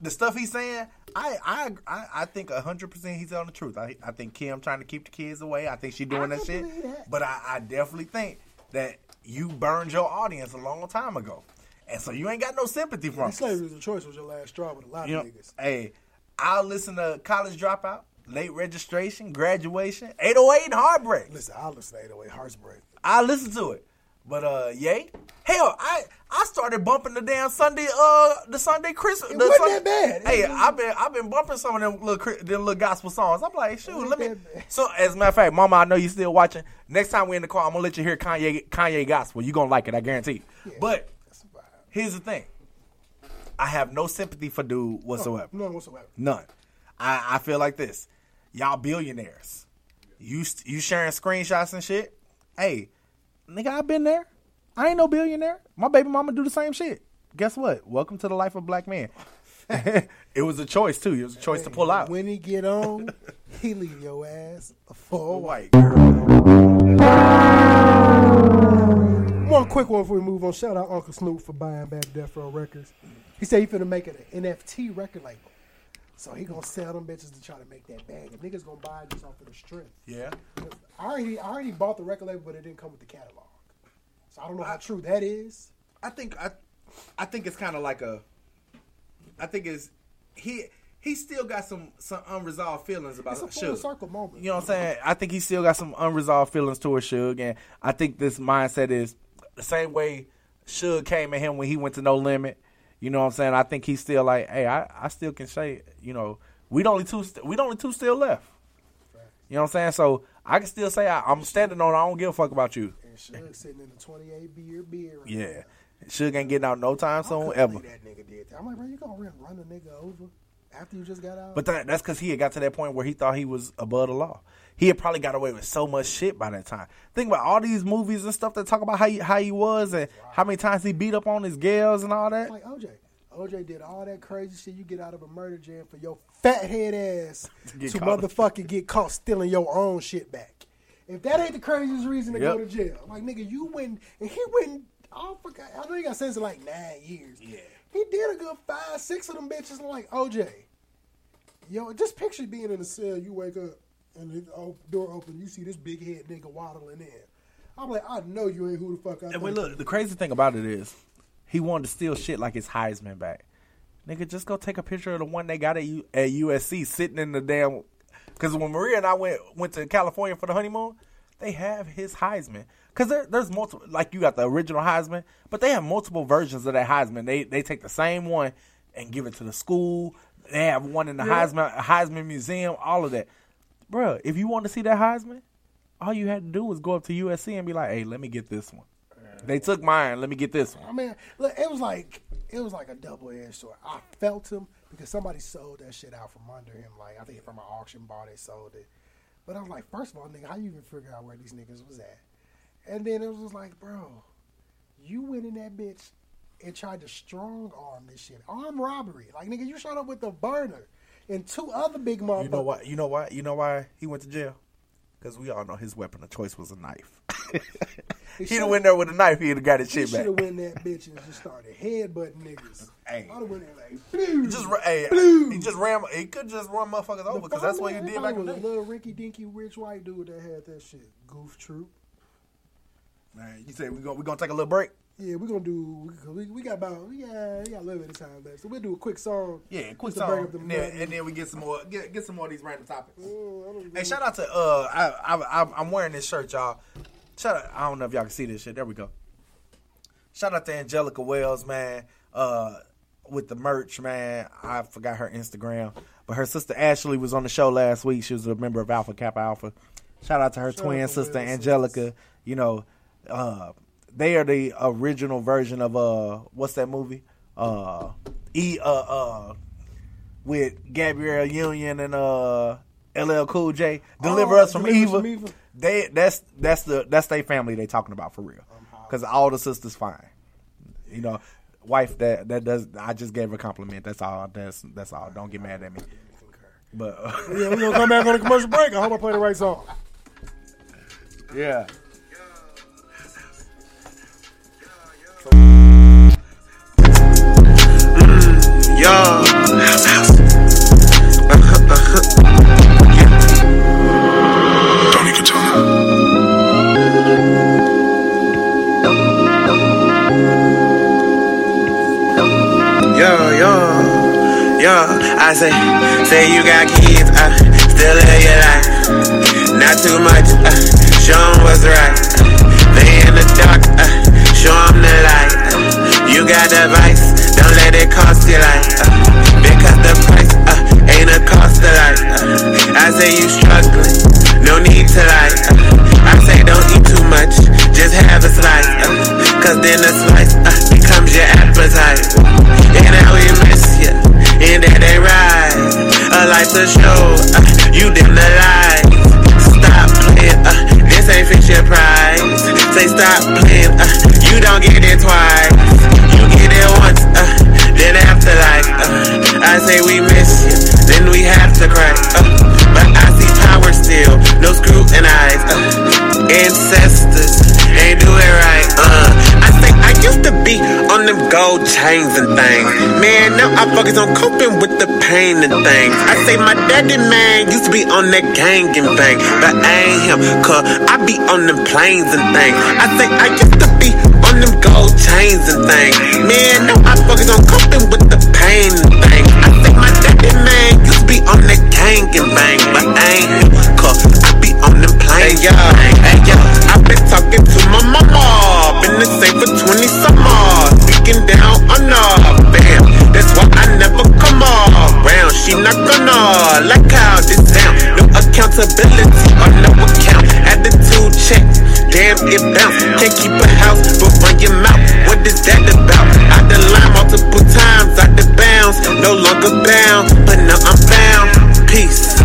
the stuff he's saying, I I I, I think hundred percent he's telling the truth. I I think Kim trying to keep the kids away. I think she's doing I that shit. that. But I, I definitely think that you burned your audience a long time ago, and so you ain't got no sympathy from. Slavery was a choice was your last straw with a lot You know, of niggas. hey, I'll listen to College Dropout, Late Registration, Graduation, 808 and Heartbreak. Listen, I'll listen to 808 Heartbreak. I listen to it. But uh yay. Hell, I I started bumping the damn Sunday uh the Sunday Christmas. It wasn't that bad. Hey, I've been I've been bumping some of them little them little gospel songs. I'm like, shoot, let me. So as a matter of fact, Mama, I know you still watching. Next time we in the car, I'm gonna let you hear Kanye Kanye gospel. You gonna like it, I guarantee. but here's the thing. I have no sympathy for dude whatsoever. None whatsoever. None. I, I feel like this. Y'all billionaires. You you sharing screenshots and shit. Hey, nigga, I've been there. I ain't no billionaire. My baby mama do the same shit. Guess what? Welcome to the life of black man. it was a choice too. It was a choice to pull out. When he get on, he leave your ass for a white girl. One quick one before we move on. Shout out Uncle Snoop for buying back Death Row Records. He said he finna make it an NFT record label. So he gonna sell them bitches to try to make that bag. And niggas gonna buy it just off of the strength. Yeah. I already, I already bought the record label, but it didn't come with the catalog. So I don't know how true that is. I think I, I think it's kind of like a. I think it's he he still got some some unresolved feelings about It's a full Suge. circle moment. You know what I'm saying? I think he still got some unresolved feelings towards Suge, and I think this mindset is the same way Suge came at him when he went to No Limit. You know what I'm saying? I think he's still like, hey, I, I still can say, you know, we only two st- we only two still left. You know what I'm saying? So I can still say I, I'm standing on. I don't give a fuck about you. And Suge sitting in the 28 beer beer. Right Yeah, Suge ain't getting out no time soon ever. that nigga did that. I'm like, bro, you gonna run, run a nigga over after you just got out? But that, that's because he had got to that point where he thought he was above the law. He had probably got away with so much shit by that time. Think about all these movies and stuff that talk about how he, how he was and how many times he beat up on his gals and all that. like OJ. OJ did all that crazy shit you get out of a murder jam for your fat head ass To to, get caught. motherfucking get caught stealing your own shit back. If that ain't the craziest reason to go to jail, like nigga, you went and he went. I forgot. I know he got sentenced like nine years. Yeah, he did a good five, six of them bitches. I'm like OJ, yo, just picture being in a cell. You wake up and the door open, you see this big head nigga waddling in. I'm like, I know you ain't who the fuck I. And wait, look, the crazy thing about it is, he wanted to steal shit like his Heisman back. Nigga, just go take a picture of the one they got at, U- at USC sitting in the damn. Because when Maria and I went went to California for the honeymoon, they have his Heisman. Because there, there's multiple, like you got the original Heisman, but they have multiple versions of that Heisman. They they take the same one and give it to the school. They have one in the Yeah. Heisman Heisman Museum, all of that. Bruh, if you want to see that Heisman, all you had to do was go up to USC and be like, "Hey, let me get this one." They took mine. Let me get this one. I mean, look, it was like it was like a double edged sword. I felt him because somebody sold that shit out from under him. Like I think from an auction bar they sold it. But I was like, first of all, nigga, how you even figure out where these niggas was at? And then it was just like, bro, you went in that bitch and tried to strong arm this shit. Armed robbery. Like, nigga, you showed up with a burner and two other big motherfuckers. You know why? You know why? You know why he went to jail? Because we all know his weapon of choice was a knife. He'd have went there with a knife. He'd have got his shit should have went that bitch and just started headbutting niggas. Hey. I'd have went there like, He just, hey, he just ran. He could just run motherfuckers over because that's what he did back in the was a day. little rinky dinky rich white dude that had that shit. Goof troop. Man, you said we gonna we gonna take a little break. Yeah, we're gonna do. We, we got about yeah, got, we got a little bit of time left, so we'll do a quick song. Yeah, quick song, the and then, and then we get some more get get some more of these random topics. Mm, Hey, shout out to uh, I, I I'm- I'm wearing this shirt, y'all. Shout out, I don't know if y'all can see this shit. There we go. Shout out to Angelica Wells, man. Uh, with the merch, man. I forgot her Instagram, but her sister Ashley was on the show last week. She was a member of Alpha Kappa Alpha. Shout out to her Shout twin sister Angelica. You know, uh, they are the original version of uh, what's that movie? Uh, e uh uh with Gabrielle Union and uh LL Cool J. Deliver Oh, us from Deliver evil. from Evil. They that's that's the that's their family they talking about for real. Because all the sisters fine. You know, wife that that does. I just gave her a compliment. That's all. That's that's all. Don't get mad at me. But uh, yeah, we're gonna come back on a commercial break. I hope I play the right song. yeah. Yo. I say, say you got kids, uh, still live your life. Not too much, uh, show right. They in the dark, uh, show 'em the light. Uh, you got the vice, don't let it cost you life. Uh, because the price uh, ain't a cost of life. Uh, I say you struggling, no need to lie. Uh, I say don't eat too much, just have a slice. Uh, Cause then the slice uh, becomes your appetite. And now we miss you, and that ain't right. A life to show, uh, you dim the light. Stop playing, uh, ain't fix your price. Say stop playing, uh, you don't get it twice. You get it once, uh, then afterlife. Uh, I say we miss you, then we have to cry. Uh, but I see power still, no scrutinize. Uh, ancestors ain't do it right. Uh, say used to be on them gold chains and things. Man, now I focus on coping with the pain and things. I say my daddy man used to be on that gang and thing, but I ain't him, cause I be on them planes and things. I say I used to be on them gold chains and things. Man, now I focus on coping with the pain and things. I say my daddy man used to be on that gang and bang, but I ain't him, cause I be on them planes. Hey yo, hey yo, I been talking to my mama, been the same for 20 summers, speaking down on her, bam. That's why I never come around. She not gonna like how this sound. No accountability or no account. Attitude check, damn it bounce. Can't keep a house, but run your mouth. What is that about? I done line multiple times, out the bounds. No longer bound, but now I'm found. Peace.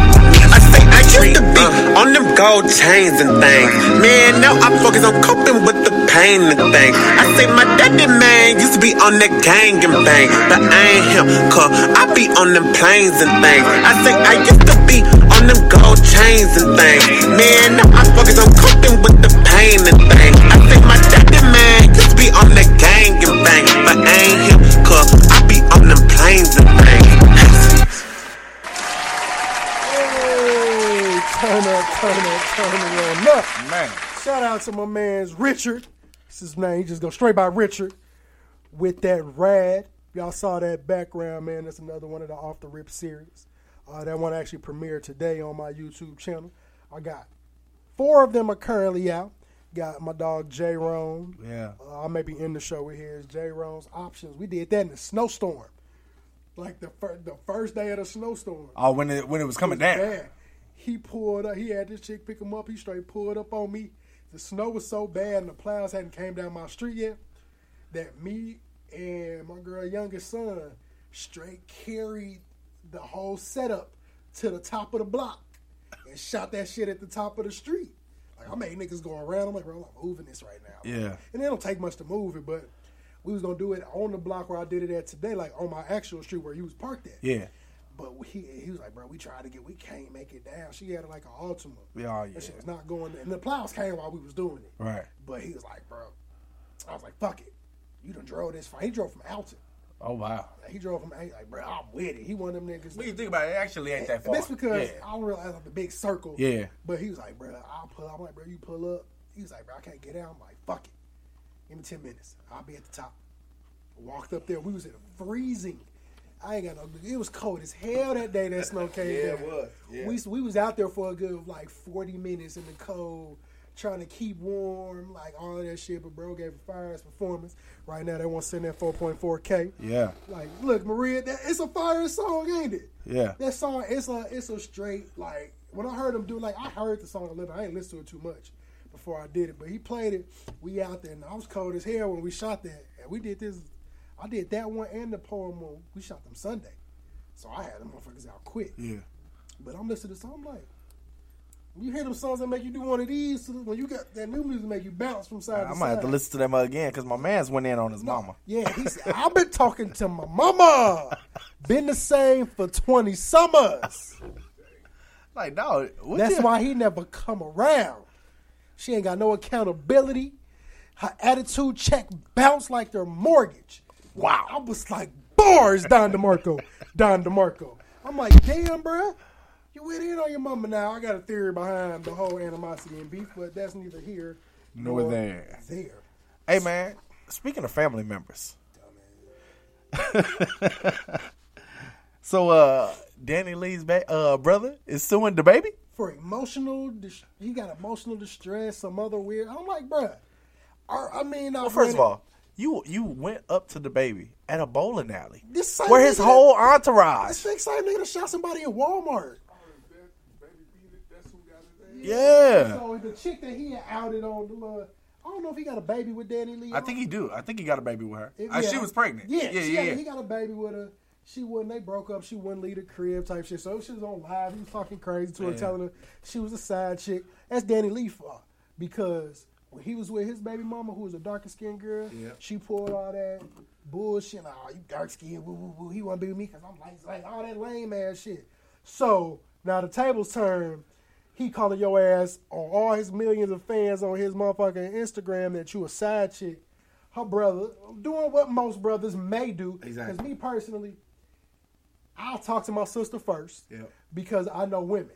I say I used to be them gold chains and things. Man, now I focus on coping with the pain and things. I say my daddy man used to be on that gang and bang, but I ain't him, cause I be on them planes and things. I say I used to be on them gold chains and things. Man, now I focus on coping with the pain and things. I say my daddy man used to be on that gang and bang, but I ain't him, cause I be on them planes and things. Turn up, turn up, turn it on up. Man. Shout out to my man's Richard. This is his name. He just go straight by Richard with that rad. Y'all saw that background, man. That's another one of the off the rip series. Uh, that one actually premiered today on my YouTube channel. I got four of them are currently out. Got my dog J Rome. Yeah. Uh, I may be in the show with his J Rome's options. We did that in the snowstorm. Like the fir- the first day of the snowstorm. Oh, when it when it was coming down. bad. He pulled up. He had this chick pick him up. He straight pulled up on me. The snow was so bad and the plows hadn't came down my street yet that me and my girl youngest son straight carried the whole setup to the top of the block. and shot that shit at the top of the street. Like I made niggas go around. I'm like, bro, I'm moving this right now. Yeah. And it don't take much to move it, but we was gonna do it on the block where I did it at today, like on my actual street where you was parked at. Yeah. But we, he was like, bro, we tried to get, we can't make it down. She had like an Altima. Yeah, oh, yeah. That shit was not going. And the plows came while we was doing it. Right. But he was like, bro, I was like, fuck it. You done drove this far. He drove from Alton. Oh wow. He drove from A- like, bro, I'm with it. He one of them niggas. When you think about it, it actually ain't that And far. That's because Yeah. I don't realize like the big circle. Yeah. But he was like, bro, I'll pull up. I'm like, bro, you pull up. He was like, bro, I can't get out. I'm like, fuck it. Give me 10 minutes. I'll be at the top. Walked up there. We was in freezing. I ain't got no. It was cold as hell that day that snow came Yeah, it was. Yeah. We we was out there for a good like 40 minutes in the cold, trying to keep warm, like all of that shit. But bro gave a fire ass performance. Right now they want to send that 4.4K. Yeah. Like, look, Maria, that, it's a fire song, ain't it? Yeah. That song, it's a it's a straight like when I heard him do like I heard the song a little. I ain't listened to it too much before I did it, but he played it. We out there, and I was cold as hell when we shot that. And we did this. I did that one and the poem one. We shot them Sunday, so I had them motherfuckers out quick. Yeah. But I'm listening to I'm like. You hear them songs that make you do one of these so when you got that new music make you bounce from side I to might side. I might have to listen to them again because my man's went in on his mama. Yeah, he said, I've been talking to my mama. Been the same for 20 summers. Like, dog, That's you- why he never come around. She ain't got no accountability. Her attitude check bounce like their mortgage. Wow. I was like, bars, Don DeMarco. Don DeMarco. I'm like, damn, bruh. You went in on your mama now. I got a theory behind the whole animosity and beef, but that's neither here Nor there. There. Hey man, speaking of family members. so uh DaniLeigh's ba- uh brother is suing DaBaby? for emotional, dis- he got emotional distress, some other weird. I'm like, bruh. I, I mean, Well, first of all, you you went up to DaBaby at a bowling alley this same where his nigga- whole entourage. This same same nigga that shot somebody in Walmart. Yeah. So the chick that he outed on the little, I don't know if he got a baby with DaniLeigh. I think he do. I think he got a baby with her. If- Uh, she was pregnant. Yeah, yeah, yeah. had- yeah. He got a baby with her. She wouldn't. They broke up. She wouldn't leave the crib type shit. So she was on live. He was talking crazy to her, Yeah. telling her she was a side chick. That's DaniLeigh fault because when he was with his baby mama, who was a darker skinned girl, Yeah. she pulled all that bullshit. Like, oh, you dark skinned, woo woo woo. He want to be with me because I'm light, like all that lame ass shit. So now the tables turn. He calling your ass on all his millions of fans on his motherfucking Instagram that you a side chick. Her brother doing what most brothers may do. Exactly. Because me personally, I'll talk to my sister first Yep. because I know women.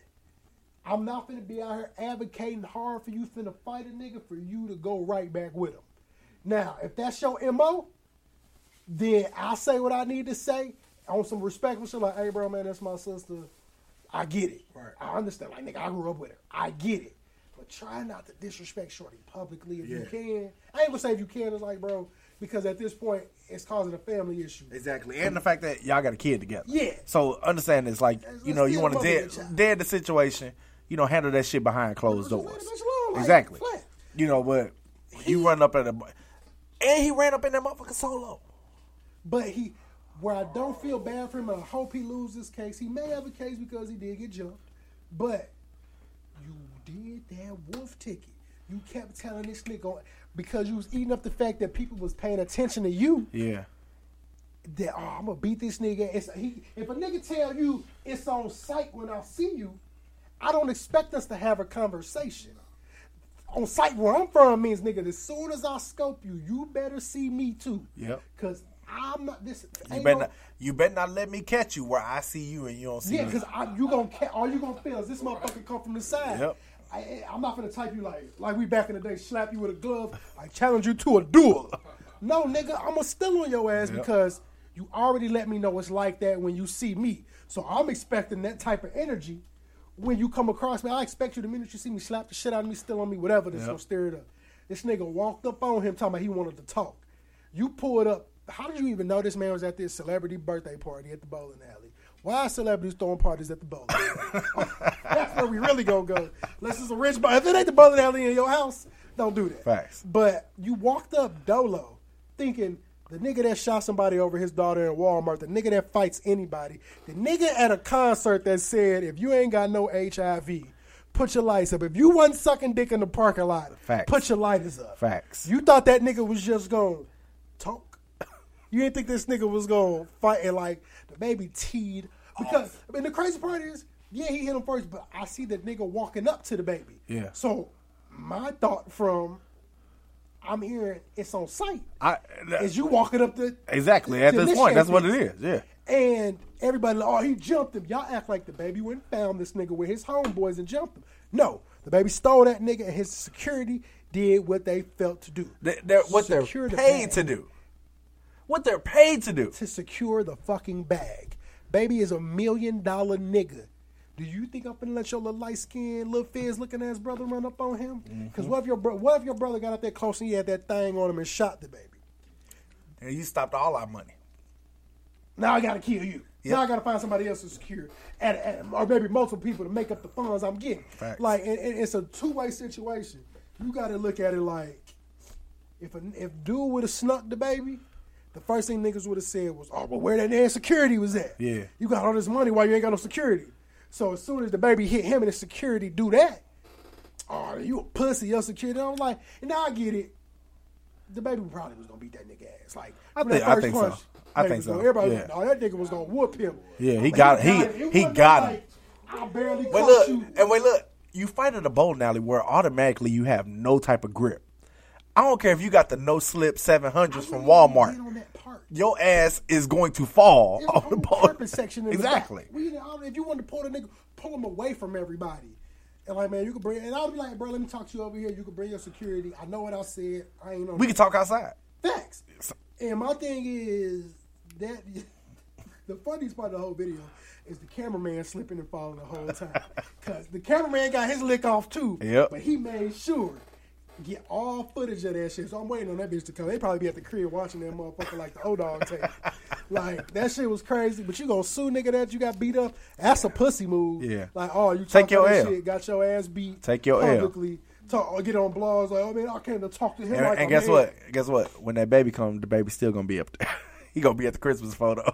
I'm not finna be out here advocating hard for you finna fight a nigga for you to go right back with him. Now, if that's your MO, then I'll say what I need to say on some respectful shit like, hey bro, man, that's my sister. I get it. Right. I understand. Like, nigga, I grew up with her. I get it. But try not to disrespect Shorty publicly if you can. I ain't gonna say if you can, it's like, bro, because at this point, it's causing a family issue. Exactly. And the fact that y'all got a kid together. Yeah. So understand this, like, you know, you want to dead, dead the situation, you know, handle that shit behind closed doors. like, exactly. flat. You know, but you run up at a and he ran up in that motherfucker solo. But he, where I don't feel bad for him, and I hope he loses this case. He may have a case because he did get jumped, but you did that wolf ticket. You kept telling this nigga because you was eating up the fact that people was paying attention to you. Yeah. That oh, I'm gonna beat this nigga. It's, he, if a nigga tell you it's on sight when I see you, I don't expect us to have a conversation. On site where I'm from means nigga, as soon as I scope you, you better see me too. Yep. Cause I'm not this. You better no- not, you better not let me catch you where I see you and you don't see Yeah, me. Yeah, because you gonna ca- all you gonna feel is this motherfucker come from the side. Yep. I, I'm not gonna type you like like we back in the day, slap you with a glove, I challenge you to a duel. No, nigga, I'm gonna still on your ass Yep. because you already let me know it's like that when you see me. So I'm expecting that type of energy when you come across me. I expect you the minute you see me slap the shit out of me, still on me, whatever. That's Yep. gonna stir it up. This nigga walked up on him talking about he wanted to talk. You pulled up. How did you even know this man was at this celebrity birthday party at the bowling alley? Why are celebrities throwing parties at the bowling alley? That's where we really gonna go. Unless it's a rich bar. If it ain't the bowling alley in your house, don't do that. Facts. But you walked up dolo thinking, the nigga that shot somebody over his daughter in Walmart, the nigga that fights anybody, the nigga at a concert that said, if you ain't got no HIV, put your lights up. If you wasn't sucking dick in the parking lot, Facts. put your lighters up. Facts. You thought that nigga was just going to talk? You didn't think this nigga was going to fight and like DaBaby teed? Because, I mean, the crazy part is, yeah, he hit him first, but I see the nigga walking up to DaBaby. Yeah. So my thought from I'm hearing it's on site I, is you walking up the exactly at this point. That's what it is. Yeah. and everybody, like, oh, he jumped him. Y'all act like DaBaby went and found this nigga with his homeboys and jumped him. No, DaBaby stole that nigga, and his security did what they felt to do. They, they're, what they're Secure the paid to do. What they're paid to do. To secure the fucking bag. Baby is a million dollar nigga. Do you think I'm gonna let your little light skinned little fizz looking ass brother run up on him? Because Mhm. what if your bro- what if your brother got up there close and he had that thing on him and shot DaBaby? And you stopped all our money. Now I gotta kill you. Yep. Now I gotta find somebody else to secure, at, at, or maybe multiple people to make up the funds I'm getting. Facts. Like, and, and it's a two way situation. You gotta look at it like, if a, if dude would have snuck DaBaby, the first thing niggas would have said was, "Oh, but where that damn security was at? Yeah. You got all this money why you ain't got no security." So as soon as DaBaby hit him and the security do that, oh, you a pussy, your security. I was like, and now I get it. DaBaby probably was gonna beat that nigga ass. Like, I think- I think so. I think so. gonna- Everybody, Yeah. oh, that nigga was gonna whoop him. Yeah, he got he it. It he got him. like, I barely Wait, caught look, you. and wait, look. You fight at a bowling alley where automatically you have no type of grip. I don't care if you got the no slip seven hundreds from Walmart. Your ass is going to fall There's off the purpose section Exactly. We, if you want to pull the nigga, pull him away from everybody. And like, man, you can bring. And I'll be like, bro, let me talk to you over here. You can bring your security. I know what I said. I ain't. On We can talk outside. Facts. And my thing is that the funniest part of the whole video is the cameraman slipping and falling the whole time. Because the cameraman got his lick off too. Yep. But he made sure get all footage of that shit. So I'm waiting on that bitch to come. They probably be at the crib watching that motherfucker like the old dog tape. like that shit was crazy. But you gonna sue nigga that you got beat up? That's a pussy move. Yeah. Like oh you Take your L. shit, got your ass beat. Take your L. publicly. Talk or get on blogs like oh man I can't even talk to him And, like and guess man. what? Guess what? When that baby comes, DaBaby's still gonna be up there. he gonna be at the Christmas photo.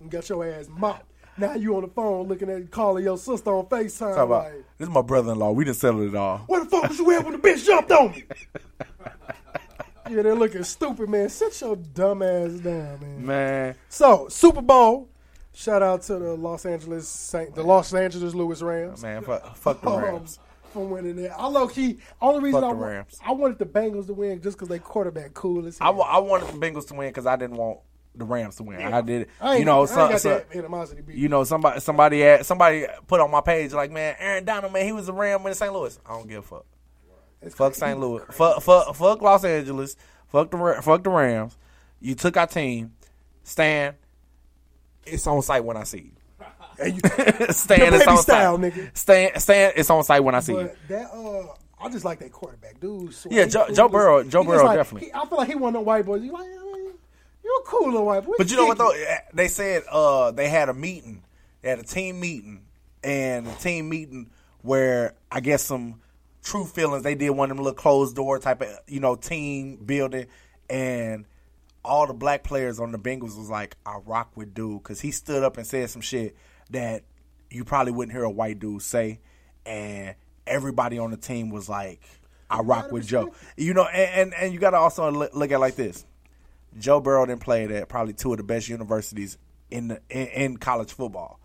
and got your ass mopped. Now you on the phone looking at calling your sister on FaceTime. Talk about like, this is my brother-in-law. We didn't settle it all. what the fuck was you at when the bitch jumped on me? yeah, they're looking stupid, man. Sit your dumb ass down, man. Man, So Super Bowl. Shout out to the Los Angeles Saint, the Los Angeles Lewis Rams. man, fuck, fuck the Um, Rams. for winning that. I low key only reason I, the wa- Rams. I wanted the Bengals to win just because they quarterback cool as hell. I wanted the Bengals to win because I didn't want the Rams to win. I did. I you know, I ain't some, got some- that animosity beat. you know, somebody, somebody, had, somebody put on my page like, man, Aaron Donald, man, he was a Ram in St. Louis. I don't give a fuck. fuck St. Louis. Fuck, fuck, fuck Los Angeles. Fuck the, fuck the Rams. You took our team. Stan, it's on site when I see you. Stan, it's on style, site. nigga. Stan, Stan, it's on site when I see you. That uh, I just like that quarterback, dude. So Yeah, Joe- Joe Burrow- Joe Burrow like- definitely. he- I feel like he one of them white boys. You like, you're a cool little white boy. But you know what though? They said uh, they had a meeting. They had a team meeting, and a team meeting where I guess some true feelings. They did one of them little closed door type of you know team building, and all the black players on the Bengals was like, "I rock with dude," because he stood up and said some shit that you probably wouldn't hear a white dude say, and everybody on the team was like, "I rock with Joe." You know, and and, and you got to also look look at it like this. Joe Burrow didn't play at probably two of the best universities in the in, in college football.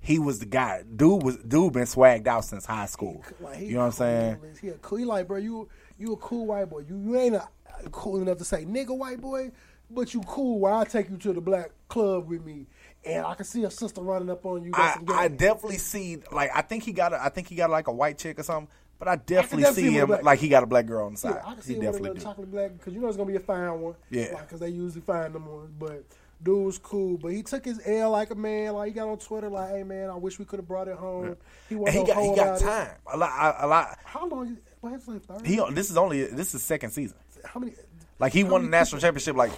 He was the guy. Dude was dude been swagged out since high school. Like, You know what I'm saying? He, a cool, he like, bro, you you a cool white boy. You you ain't a, cool enough to say nigga white boy, but you cool. Where I take you to the black club with me, and I can see a sister running up on you. I, I definitely see like I think he got a, I think he got like a white chick or something, but I definitely, definitely see see him him with a black- like he got a black girl on the side. Yeah, I can see he with a definitely little do. chocolate black because you know it's gonna be a fine one. Yeah. because they usually find them ones. But dude was cool, but he took his L like a man. Like he got on Twitter, like, "Hey man, I wish we could have brought it home." He, And he got he got it. time a lot a lot. How long? What his like third? He this is only this is second season. How many? Like he won the national championship like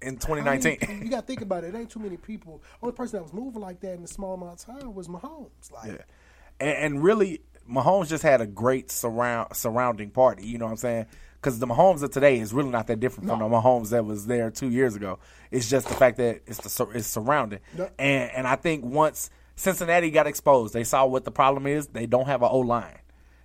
in 2019. How many- you got to think about it. It ain't too many people. Only person that was moving like that in a small amount of time was Mahomes. Like, Yeah. And, and really, Mahomes just had a great surround surrounding party. You know what I'm saying? because the Mahomes of today is really not that different from the Mahomes that was there two years ago. It's just the fact that it's the it's surrounding, Yeah. and and I think once Cincinnati got exposed, they saw what the problem is. They don't have an O line.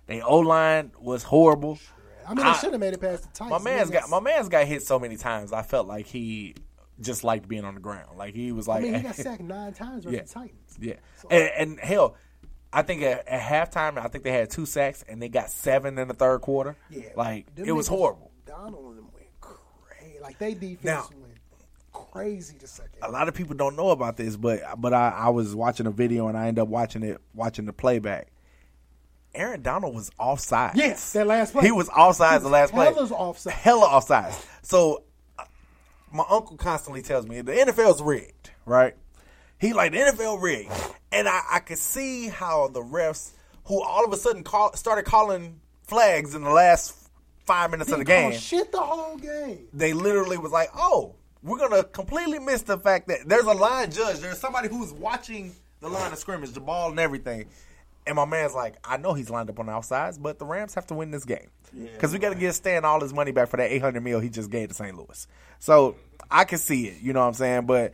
They O line was horrible. I mean, they should have made it past the Titans. My man's Man, got my man's got hit so many times. I felt like he just liked being on the ground. Like he was I like, mean, he got sacked nine times versus Yeah. the Titans. yeah. And, and hell, I think at, at halftime, I think they had two sacks and they got seven in the third quarter. Yeah, like it was horrible. Donald and them went crazy. Like they defense Now- went crazy the second. A lot of people don't know about this, but but I, I was watching a video and I ended up watching it, watching the playback. Aaron Donald was offside. Yes, that last play. He was offside the last play. Hella's offside. Hella offside. So uh, my uncle constantly tells me the NFL's rigged, right? He like the NFL rig, and I, I could see how the refs, who all of a sudden call, started calling flags in the last five minutes of the game, shit the whole game. they literally was like, "Oh, we're gonna completely miss the fact that there's a line judge. There's somebody who's watching the line of scrimmage, the ball and everything." And my man's like, "I know he's lined up on the outsides, but the Rams have to win this game because we got to get Stan all his money back for that 800 mil he just gave to St. Louis." So I can see it, you know what I'm saying? But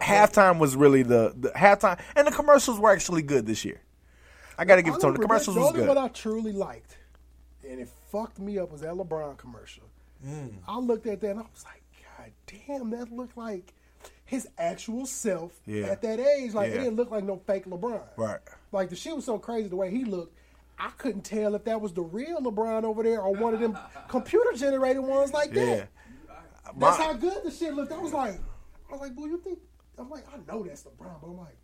halftime was really the, the halftime, and the commercials were actually good this year. I got to give it to him. The commercials the was only good. one I truly liked, and it fucked me up was that LeBron commercial. Mm. I looked at that and I was like, God damn, that looked like his actual self Yeah. at that age. Like it didn't look like no fake LeBron. Right. Like the shit was so crazy the way he looked. I couldn't tell if that was the real LeBron over there or one of them computer generated ones like that. Yeah. That's My- how good the shit looked. I was like, I was like, boy, you think? I'm like, I know that's LeBron, but I'm like,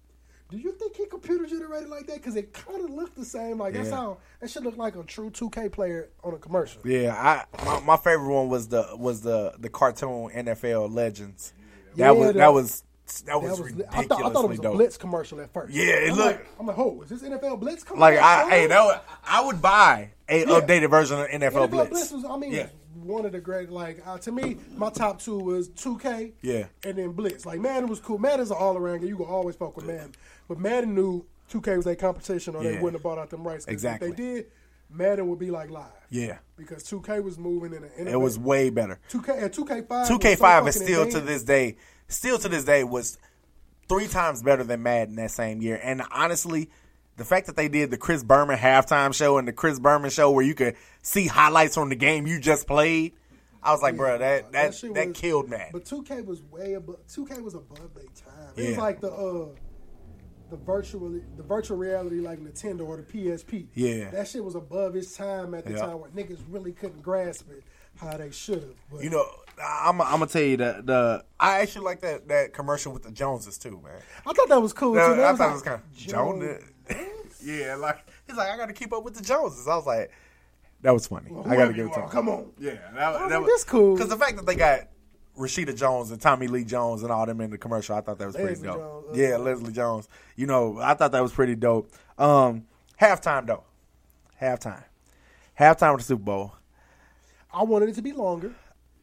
do you think he computer generated like that? Because it kind of looked the same. Like that's how that should look like a true 2K player on a commercial. Yeah, I my, my favorite one was the was the the cartoon NFL Legends. That Yeah, was the- that was that That was, was, ridiculously I thought, I thought it was a. Blitz commercial at first. Yeah, it I'm looked- Like, I'm like, oh, is this NFL Blitz coming? Like? I, hey, that was, I would buy a Yeah. updated version of NFL, NFL Blitz. Blitz was, I mean, yeah, one of the great. Like uh, to me, my top two was 2K. Yeah. and then Blitz. Like Madden was cool. Madden's an all around game. You can always fuck with Madden, but Madden knew 2K was a competition, or they wouldn't have bought out them rights. Exactly. If they did, Madden would be like live. yeah. because 2K was moving in. A, in a It was way better. 2K and 2K5. Two was K so five is fucking still to this day, still to this day was three times better than Madden that same year. And honestly, the fact that they did the Chris Berman halftime show and the Chris Berman show where you could see highlights from the game you just played, I was like, bro, that that shit that was- killed man. But 2K was way above. 2K was above their time. It was like the uh, the virtual the virtual reality like Nintendo or the PSP. Yeah. that shit was above its time at the Yeah. time where niggas really couldn't grasp it how they should have. You know, I'm, I'm gonna tell you that the I actually like that that commercial with the Joneses too, man. I thought that was cool No, too. They I was thought like, it was kind of Jones. Jones. Yeah, like he's like, I got to keep up with the Joneses. I was like, that was funny. Well, I got to give it to him. come on. Yeah, that, was that like, was this cool. Because the fact that they got Rashida Jones and Tommy Lee Jones and all them in the commercial, I thought that was pretty dope. Jones, yeah, Leslie Jones. You know, I thought that was pretty dope. Um, halftime though, halftime, halftime of the Super Bowl. I wanted it to be longer.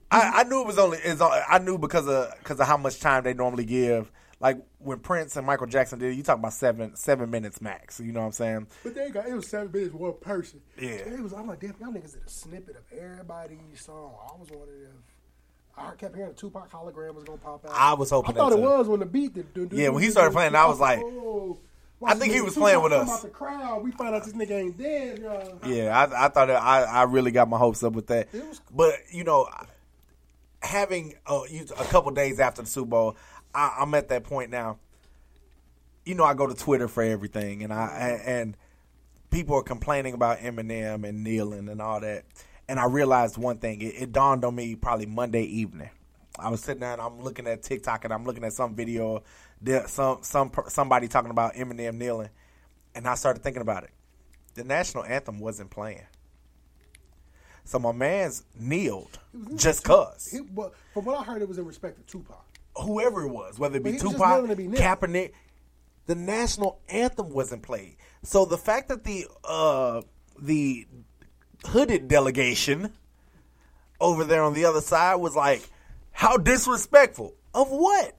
I, I knew it was only. It's, I knew because of because of how much time they normally give. Like when Prince and Michael Jackson did, it, you talk about seven seven minutes max. You know what I'm saying? But they got it was seven minutes one person. Yeah. It was. I'm like, damn, y'all niggas did a snippet of everybody's song. I was wondering if I kept hearing the Tupac hologram was gonna pop out. I was hoping I thought that it was when the beat did. Yeah, when he started playing, I was like- oh. I think he was playing with us. Out the crowd, we find out this nigga ain't dead. y'all. Yeah, I, I thought it, I I really got my hopes up with that. But you know, having uh, you- a couple days after the Super Bowl, I, I'm at that point now. You know, I go to Twitter for everything, and I and people are complaining about Eminem and kneeling and all that. And I realized one thing. It, it dawned on me probably Monday evening. I was sitting there and I'm looking at TikTok and I'm looking at some video, some some somebody talking about Eminem kneeling, and I started thinking about it. The national anthem wasn't playing, so my man's kneeled It was in just cause He- well, from what I heard, it was in respect to Tupac. Whoever it was, whether it be Tupac, to be. Kaepernick, the national anthem wasn't played. So the fact that the uh, the hooded delegation over there on the other side was like, how disrespectful of what?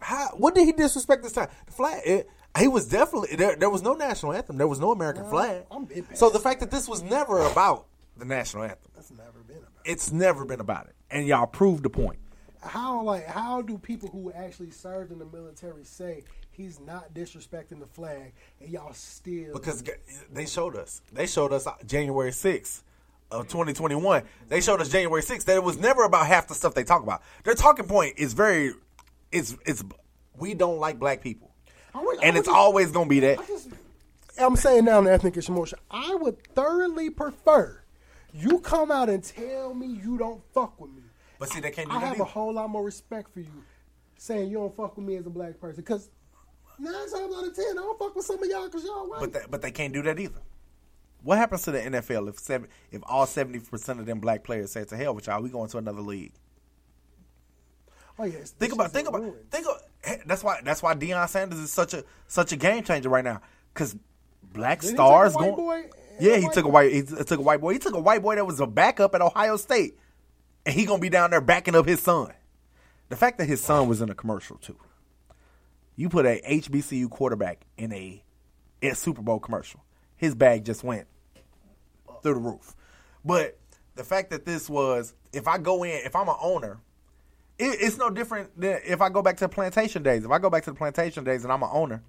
How what did he disrespect this time? The flag. It, he was definitely there. There was no national anthem. There was no American flag. So the fact that this was never about the national anthem. That's never been about. It's never been about it, and y'all proved the point. How like how do people who actually served in the military say he's not disrespecting the flag and y'all still because they showed us. They showed us uh, January 6th of 2021. They showed us January 6th that it was never about half the stuff they talk about. Their talking point is very, it's it's we don't like black people, would- and it's just- always gonna be that. I'm saying now in the ethnic emotion, I would thoroughly prefer you come out and tell me you don't fuck with me. But see, they can't do I that have either. a whole lot more respect for you saying you don't fuck with me as a black person because nine times out of ten, I don't fuck with some of y'all because y'all white. But that, but they can't do that either. What happens to the NFL if seven, if all seventy percent of them black players say to hell with y'all, we going to another league? oh yes, Think about think about think of hey, that's why that's why Deion Sanders is such a such a game changer right now because black he stars take a white going. boy yeah, he took a white he took a white boy. He took a white boy that was a backup at Ohio State, and he gonna be down there backing up his son. The fact that his son was in a commercial too. You put a HBCU quarterback in a, a Super Bowl commercial. His bag just went through the roof. But the fact that this was, if I go in, if I'm an owner, it, it's no different than if I go back to the plantation days. If I go back to the plantation days and I'm an owner,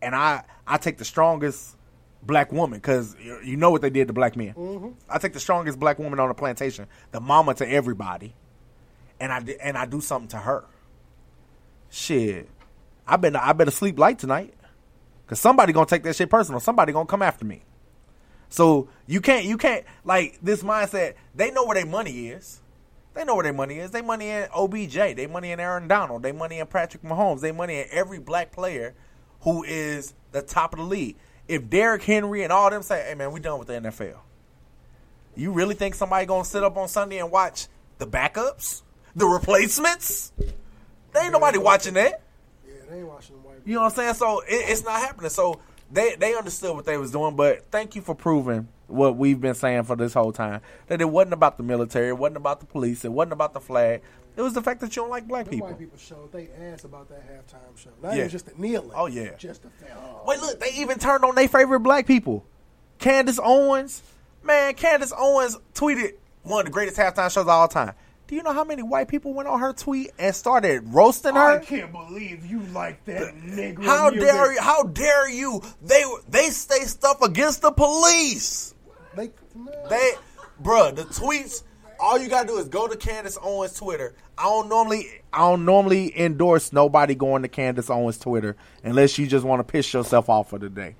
and I I take the strongest black woman because you you know what they did to black men. Mm-hmm. I take the strongest black woman on the plantation, the mama to everybody, and I and I do something to her. Shit, I better I better sleep light tonight, cause somebody gonna take that shit personal. Somebody gonna come after me. So you can't you can't like this mindset. They know where their money is. They know where their money is. They money in OBJ. They money in Aaron Donald. They money in Patrick Mahomes. They money in every black player who is the top of the league. If Derrick Henry and all them say, "Hey man, we done with the NFL," you really think somebody gonna sit up on Sunday and watch the backups, the replacements? There ain't nobody watching that. Yeah, they ain't watching the white. You know what I'm saying? So it, it's not happening. So they they understood what they was doing, but thank you for proving what we've been saying for this whole time that it wasn't about the military, it wasn't about the police, it wasn't about the flag. It was the fact that you don't like black Them people. white people showed they ass about that halftime show. Not Yeah. even just the kneeling. Oh, yeah. just the fact. Oh, Wait, look, they even turned on their favorite black people. Candace Owens, man, Candace Owens tweeted one of the greatest halftime shows of all time. Do you know how many white people went on her tweet and started roasting her? I can't believe you like that nigga. How dare you? How dare you? They they say stuff against the police. They, They, bruh, the tweets. All you gotta do is go to Candace Owens' Twitter. I don't normally, I don't normally endorse nobody going to Candace Owens' Twitter unless you just want to piss yourself off for the day.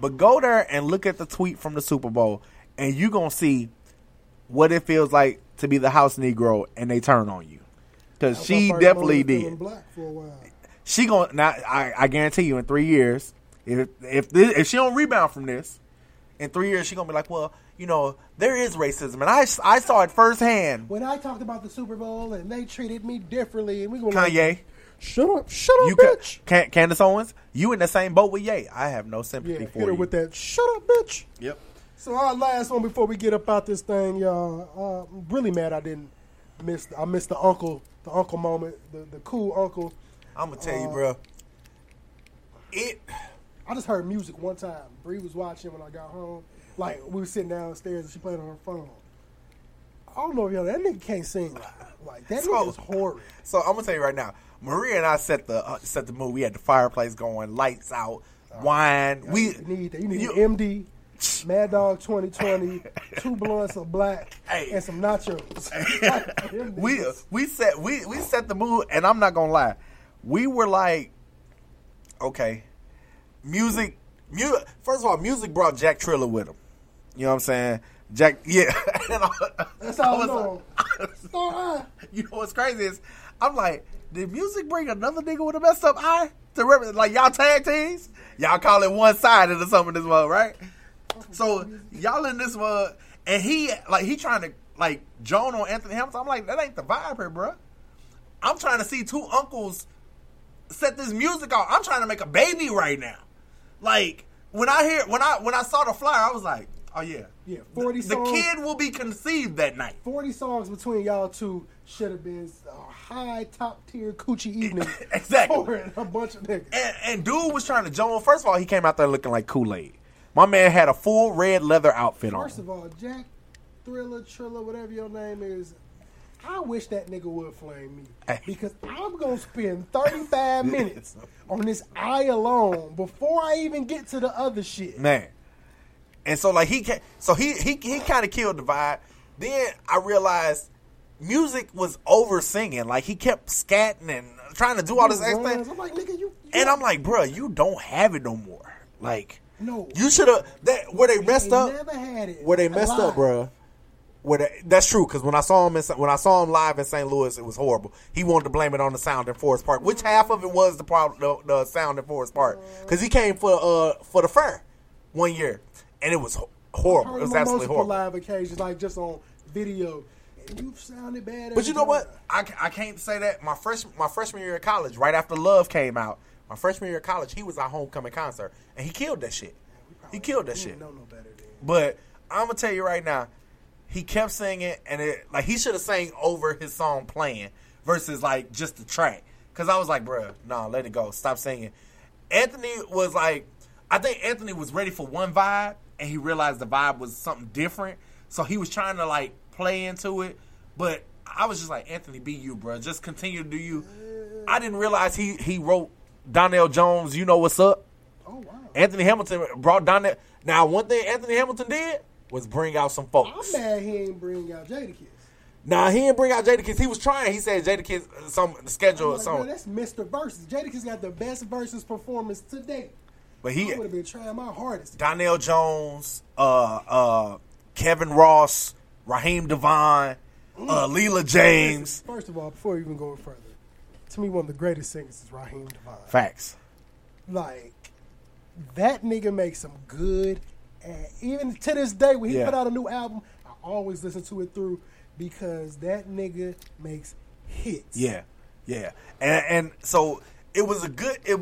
But go there and look at the tweet from the Super Bowl, and you gonna see what it feels like to be the house Negro, and they turn on you because she definitely did Black for a while. she gonna now. I, I guarantee you, in three years, if if this, if she don't rebound from this, in three years she gonna be like, well, you know, there is racism, and I I saw it firsthand. When I talked about the Super Bowl and they treated me differently, and we going Kanye, shut up, shut up, you ca- bitch. Can, Candace Owens, you in the same boat with Ye. I have no sympathy Yeah, for hit her you. with that. Shut up, bitch. Yep. So our last one before we get up out this thing, y'all. Uh, I'm really mad I didn't miss. I missed the uncle, the uncle moment, the the cool uncle. I'm gonna tell you, Uh, bro. It. I just heard music one time. Bree was watching when I got home. Like we were sitting downstairs and she played on her phone. I don't know if y'all that nigga can't sing live. Like that So- nigga is horrid. So I'm gonna tell you right now, Maria and I set the uh, set the mood. We had the fireplace going, lights out, wine. We You need that. You need an MD, Mad Dog 2020, two blunts of black, and some nachos. We we set we we set the mood, and I'm not gonna lie, we were like, okay, Musiq, mu- First of all, Musiq brought Jack Triller with him. You know what I'm saying? Jack, yeah. I- That's all I I was Eye. you know what's crazy is, I'm like, did Musiq bring another nigga with a messed up eye to represent? Like y'all tag teams, y'all call it one side sided or something this mug, right? So y'all in this mug, and he like he trying to like Joan on Anthony Hamilton. I'm like, that ain't the vibe here, bro. I'm trying to see two uncles set this music off. I'm trying to make a baby right now. Like when I hear when I when I saw the flyer, I was like, oh yeah, Yeah, 40 the songs. The kid will be conceived that night. 40 songs between y'all two should have been a high top tier coochie evening. Exactly. For a bunch of niggas. And, and dude was trying to Joan. First of all, he came out there looking like Kool Aid. My man had a full red leather outfit on. First of all, Jack Thriller, Triller, whatever your name is. I wish that nigga would flame me because I'm gonna spend 35 minutes on this eye alone before I even get to the other shit. man. And so like he so he he he kind of killed the vibe. Then I realized Musiq was over singing. Like he kept scatting and trying to do all this extra. I'm like, nigga, you. And I'm like, bro, you don't have it no more. Like, No. you should have that where they messed They up. never had it. Where they messed up, bro. Where they, that's true because when I saw him in, when I saw him live in St. Louis, it was horrible. He wanted to blame it on the sound in Forest Park, which half of it was the problem, the, the sound in Forest Park, because he came for uh for the fair one year, and it was horrible. It was absolutely horrible. live occasions, like just on video. And you sounded bad. But you know what? I, I can't say that. My freshman my freshman year of college, right after Love came out, my freshman year of college, he was our homecoming concert, and he killed that shit. He killed that shit. know no better. But I'm gonna tell you right now, he kept singing, and it like he should have sang over his song playing versus like just the track. Cause I was like, bruh, no, let it go, stop singing. Anthony was like, I think Anthony was ready for one vibe, and he realized the vibe was something different, so he was trying to like play into it. But I was just like, Anthony, be you, bro. Just continue to do you. I didn't realize he he wrote Donell Jones. You know what's up? Oh wow. Anthony Hamilton brought Donell. Now, one thing Anthony Hamilton did was bring out some folks. I'm mad he ain't bring out Jadakiss. Nah, he didn't bring out Jadakiss. He was trying. He said Jadakiss some the schedule I'm like, something. that's Mr. Verzuz. Jadakiss got the best Verzuz performance to date. But he would have been trying my hardest. Donell Jones, uh, uh, Kevin Ross, Raheem DeVaughn, uh, Leela James. First of all, before we even go further, to me, one of the greatest singers is Raheem DeVaughn. Facts. Like, that nigga makes some good, and even to this day, when he Yeah. put out a new album, I always listen to it through because that nigga makes hits. Yeah, yeah, and and so it was a good. It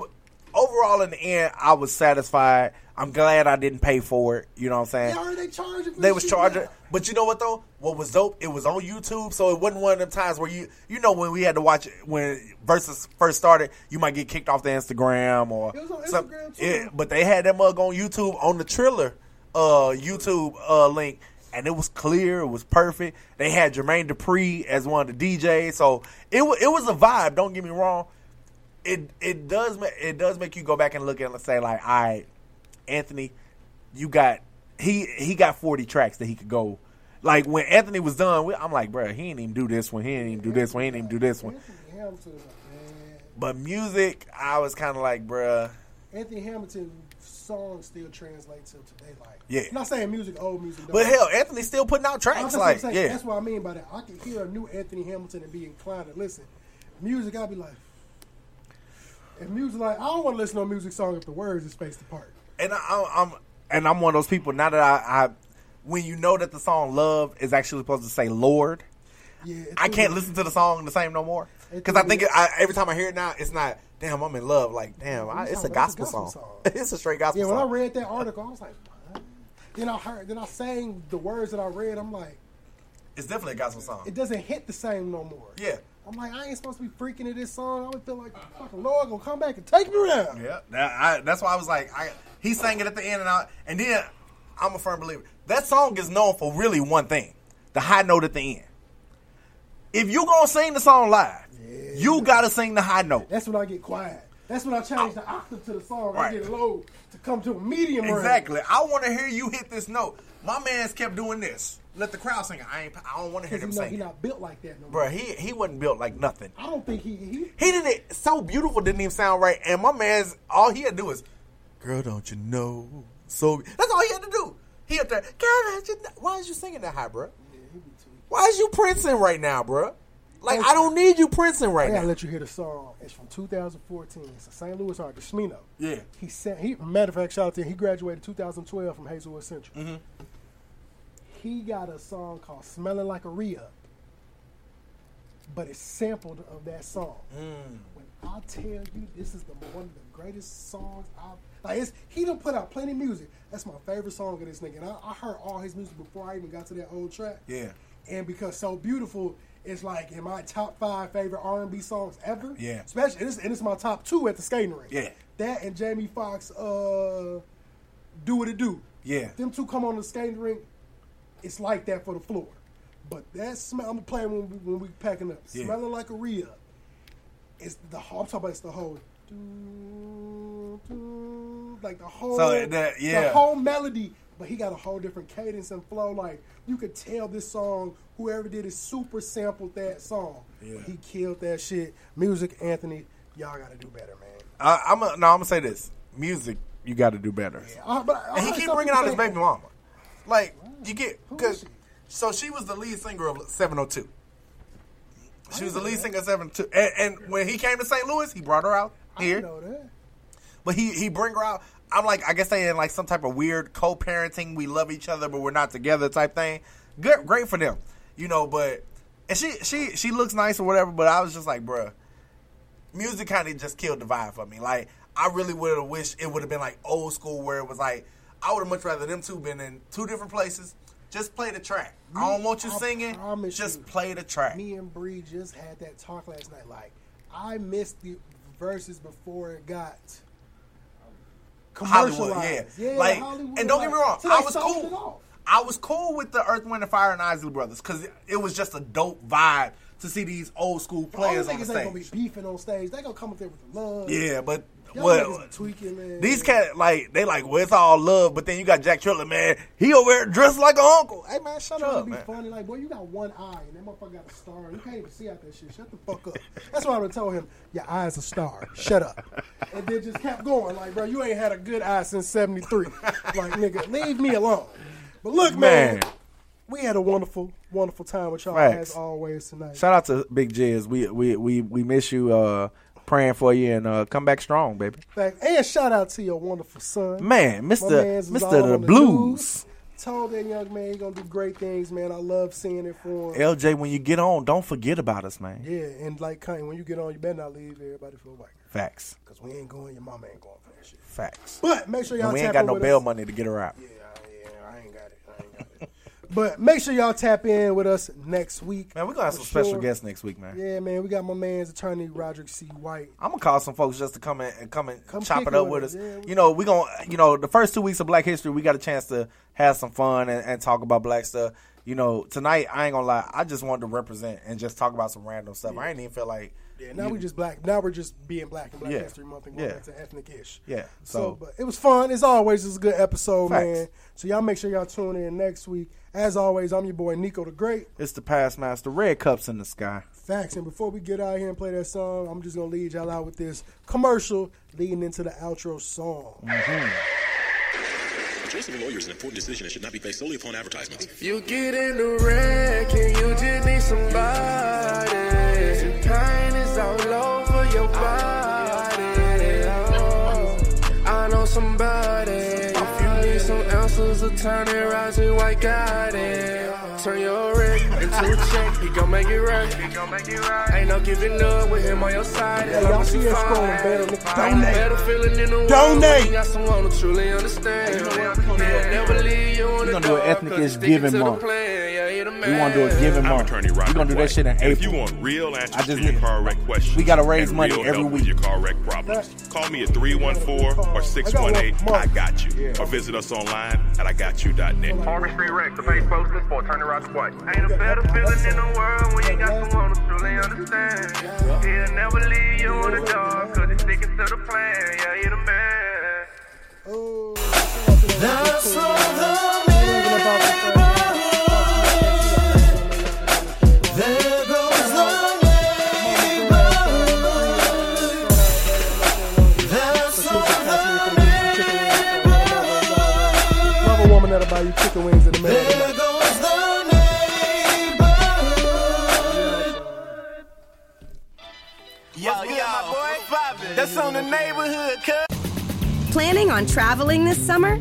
overall in the end, I was satisfied. I'm glad I didn't pay for it. You know what I'm saying? Yeah, they charging. They was charging, now. but you know what though? What was dope? It was on YouTube, so it wasn't one of them times where you, you know, when we had to watch it when Verzuz first started, you might get kicked off the Instagram or It was on some- Instagram, too. Yeah, but they had that mug on YouTube on the Triller uh, YouTube uh, link, and it was clear, it was perfect. They had Jermaine Dupri as one of the DJs, so it wa- it was a vibe. Don't get me wrong. It it does it does make you go back and look at and say like, all right, Anthony, you got he he got forty tracks that he could go. Like when Anthony was done, with, I'm like, bro, he didn't even do this one. He didn't even do this one. He didn't even do this one. Anthony Hamilton, is a man. But Musiq, I was kind of like, bruh. Anthony Hamilton songs still translate to today. Like, Yeah. I'm not saying Musiq, old music. But hell, Anthony's still putting out tracks. Like, saying. yeah, That's what I mean by that. I can hear a new Anthony Hamilton and be inclined to listen. Musiq, I'll be like, if Musiq, like, I don't want to listen to a Musiq song if the words is spaced apart. and I, I'm and I'm one of those people. Now that I, I, when you know that the song "Love" is actually supposed to say "Lord," Yeah, I can't listen to the song the same no more because I think it, I, every time I hear it now, it's not. Damn, I'm in love. Like, damn, I, it's a gospel song. it's a straight gospel song. Yeah, when I read that article, I was like, what? Then I heard, then I sang the words that I read. I'm like, It's definitely a gospel song. it doesn't hit the same no more. Yeah. I'm like, I ain't supposed to be freaking to this song. I would feel like fucking Lord gonna come back and take me around. Yeah, that, I, that's why I was like, I, he sang it at the end, and I, and then I'm a firm believer. That song is known for really one thing: the high note at the end. If you gonna sing the song live, you gotta sing the high note. That's when I get quiet. That's when I change the octave to the song. Right. I get low to come to a medium range. Exactly. I want to hear you hit this note. My man's kept doing this. Let the crowd sing. I ain't. I don't want to hear Because them he, sing he not built like that no more. Bro, he he wasn't built like nothing. I don't think he he He did it so beautiful. Didn't even sound right. And my man's all he had to do was, "Girl, don't you know?" So that's all he had to do. He had to, "Girl, don't you know?" Why is you singing that high, bro? Why is you Princing right now, bro? Like I don't need you Princing I right gotta now. let you hear the song. It's from 2014. It's a St. Louis artist, Smino. Yeah. He sent. He matter of fact, shout out to him. He graduated 2012 from Hazelwood Central. Mm-hmm. He got a song called "Smelling Like a Re-Up," but it's sampled of that song. Mm. When I tell you, this is the one of the greatest songs I've like. It's, he done put out plenty of music. That's my favorite song of this nigga. And I, I heard all his music before I even got to that old track. Yeah. And because so beautiful, it's like in my top five favorite R and B songs ever. Yeah. Especially, and it's, and it's my top two at the skating rink. Yeah. That and Jamie Foxx, uh, "Do What It Do." Yeah. Them two come on the skating rink. It's like that for the floor. But that smell, I'm gonna when we when we packing up. Yeah. Smelling like a Rhea. It's the whole. I'm talking about it's the whole. doo, doo, Like the whole, So that- yeah. the whole melody, but he got a whole different cadence and flow. Like you could tell this song, whoever did it, super sampled that song. Yeah. He killed that shit. Musiq, Anthony, y'all got to do better, man. I, I'm a, no. I'm gonna say this: Musiq, you got to do better. Uh, but I- I and he keep bringing out his baby mama. Like you get because so she was the lead singer of 702. She was the lead singer of 702, and, and when he came to St. Louis, he brought her out here. didn't know that. But he he bring her out. I'm like, I guess they in like some type of weird co-parenting. We love each other, but we're not together type thing. Good, great for them, you know. But and she she she looks nice or whatever. But I was just like, bruh, Musiq kind of just killed the vibe for me. Like I really would have wished it would have been like old school where it was like I would have much rather them two been in two different places. Just play the track. I don't want you I singing. Just you, play the track. Me and Bree just had that talk last night. Like, I missed the Verzuz before it got Hollywood, commercialized. yeah. like, Hollywood, and don't get me wrong, so I was cool. I was cool with the Earth, Wind, and Fire and Isley Brothers because it was just a dope vibe to see these old school players on the ain't gonna be stage. beefing on stage. They gonna come up there with the love. Yeah, but what tweaking, these cats like they like well it's all love, but then you got Jack Triller, man. He over there dressed like an uncle. Hey man, shut Trying up, to be man. funny, like boy, you got one eye and that motherfucker got a star. You can't even see out that shit. Shut the fuck up. That's why I would told him, your eye's a star. Shut up. And then just kept going, like bro, you ain't had a good eye since '73. like nigga, leave me alone. But look, man, Man. we had a wonderful, wonderful time with y'all Facts. as always tonight. Shout out to Big Jizz. We we we we miss you. Uh, praying for you and uh, come back strong, baby. And shout out to your wonderful son, Man, Mr. Mr. The Blues. news. Told that young man he gonna do great things, man. I love seeing it for him. LJ, when you get on, don't forget about us, man. Yeah, and like Kanye, when you get on, you better not leave everybody for a like. Facts. Cause we ain't going, your mama ain't going for that shit. Facts. But make sure y'all And we ain't got no bail us. money to get her out. Yeah, I ain't got it. I ain't got it. But make sure y'all tap in with us next week. Man, we're gonna have some special guests next week, man. Yeah, man, we got my man's attorney Roderick C. White. I'm gonna call some folks just to come in and come and Come chop it up with us. Yeah, we- you know, we gonna you know the first two weeks of Black History, we got a chance to have some fun and, and talk about black stuff. You know, tonight I ain't gonna lie, I just wanted to represent and just talk about some random stuff. I ain't even feel like Yeah, now you- we just black. Now we're just being black and Black Yeah. History Month and going Yeah. back to ethnic ish. Yeah, So, so- but it was fun as always. It was a good episode, Facts. man. So y'all make sure y'all tune in next week. As always, I'm your boy Nico the Great. it's the past master, red cups in the sky. Facts. And before we get out here and play that song, I'm just gonna lead y'all out with this commercial leading into the outro song. The choice of a lawyer is an important decision and should not be based solely upon advertisements. You get in the wreck and you just need somebody. And pain is all over your body. Oh, I know somebody. If you need some answers, attorney rising white got it. Turn your wreck into a check, he gon' make it right. He gon' make it right. Ain't no giving up with him on your side. Yeah, y'all see us scrolling better. Donate. Better feeling in the world Donate. you got someone who truly understand. Yeah, never leave you on We the gonna do an ethnic is giving month. We want to do a giving I'm month. attorney Robert We gonna do that shit in And If you April. want real answers I just to your car wreck questions, We gotta raise money every week. with your car wreck problems. Call me at 314 or 618 I got you. Or visit us online at I got igotyu.net. Harvey Street Rex, the face posters for Attorney Roger White. Ain't a better feeling in the world when you got someone who truly understand. He'll never leave you in the dark, cause he's sticking to the plan. Yeah, you're the man. That's There That's on the neighborhood, cuz. Planning on traveling this summer?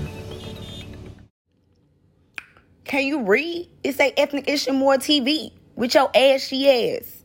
Can you read? It say ethnic issue more TV with your ashy ass.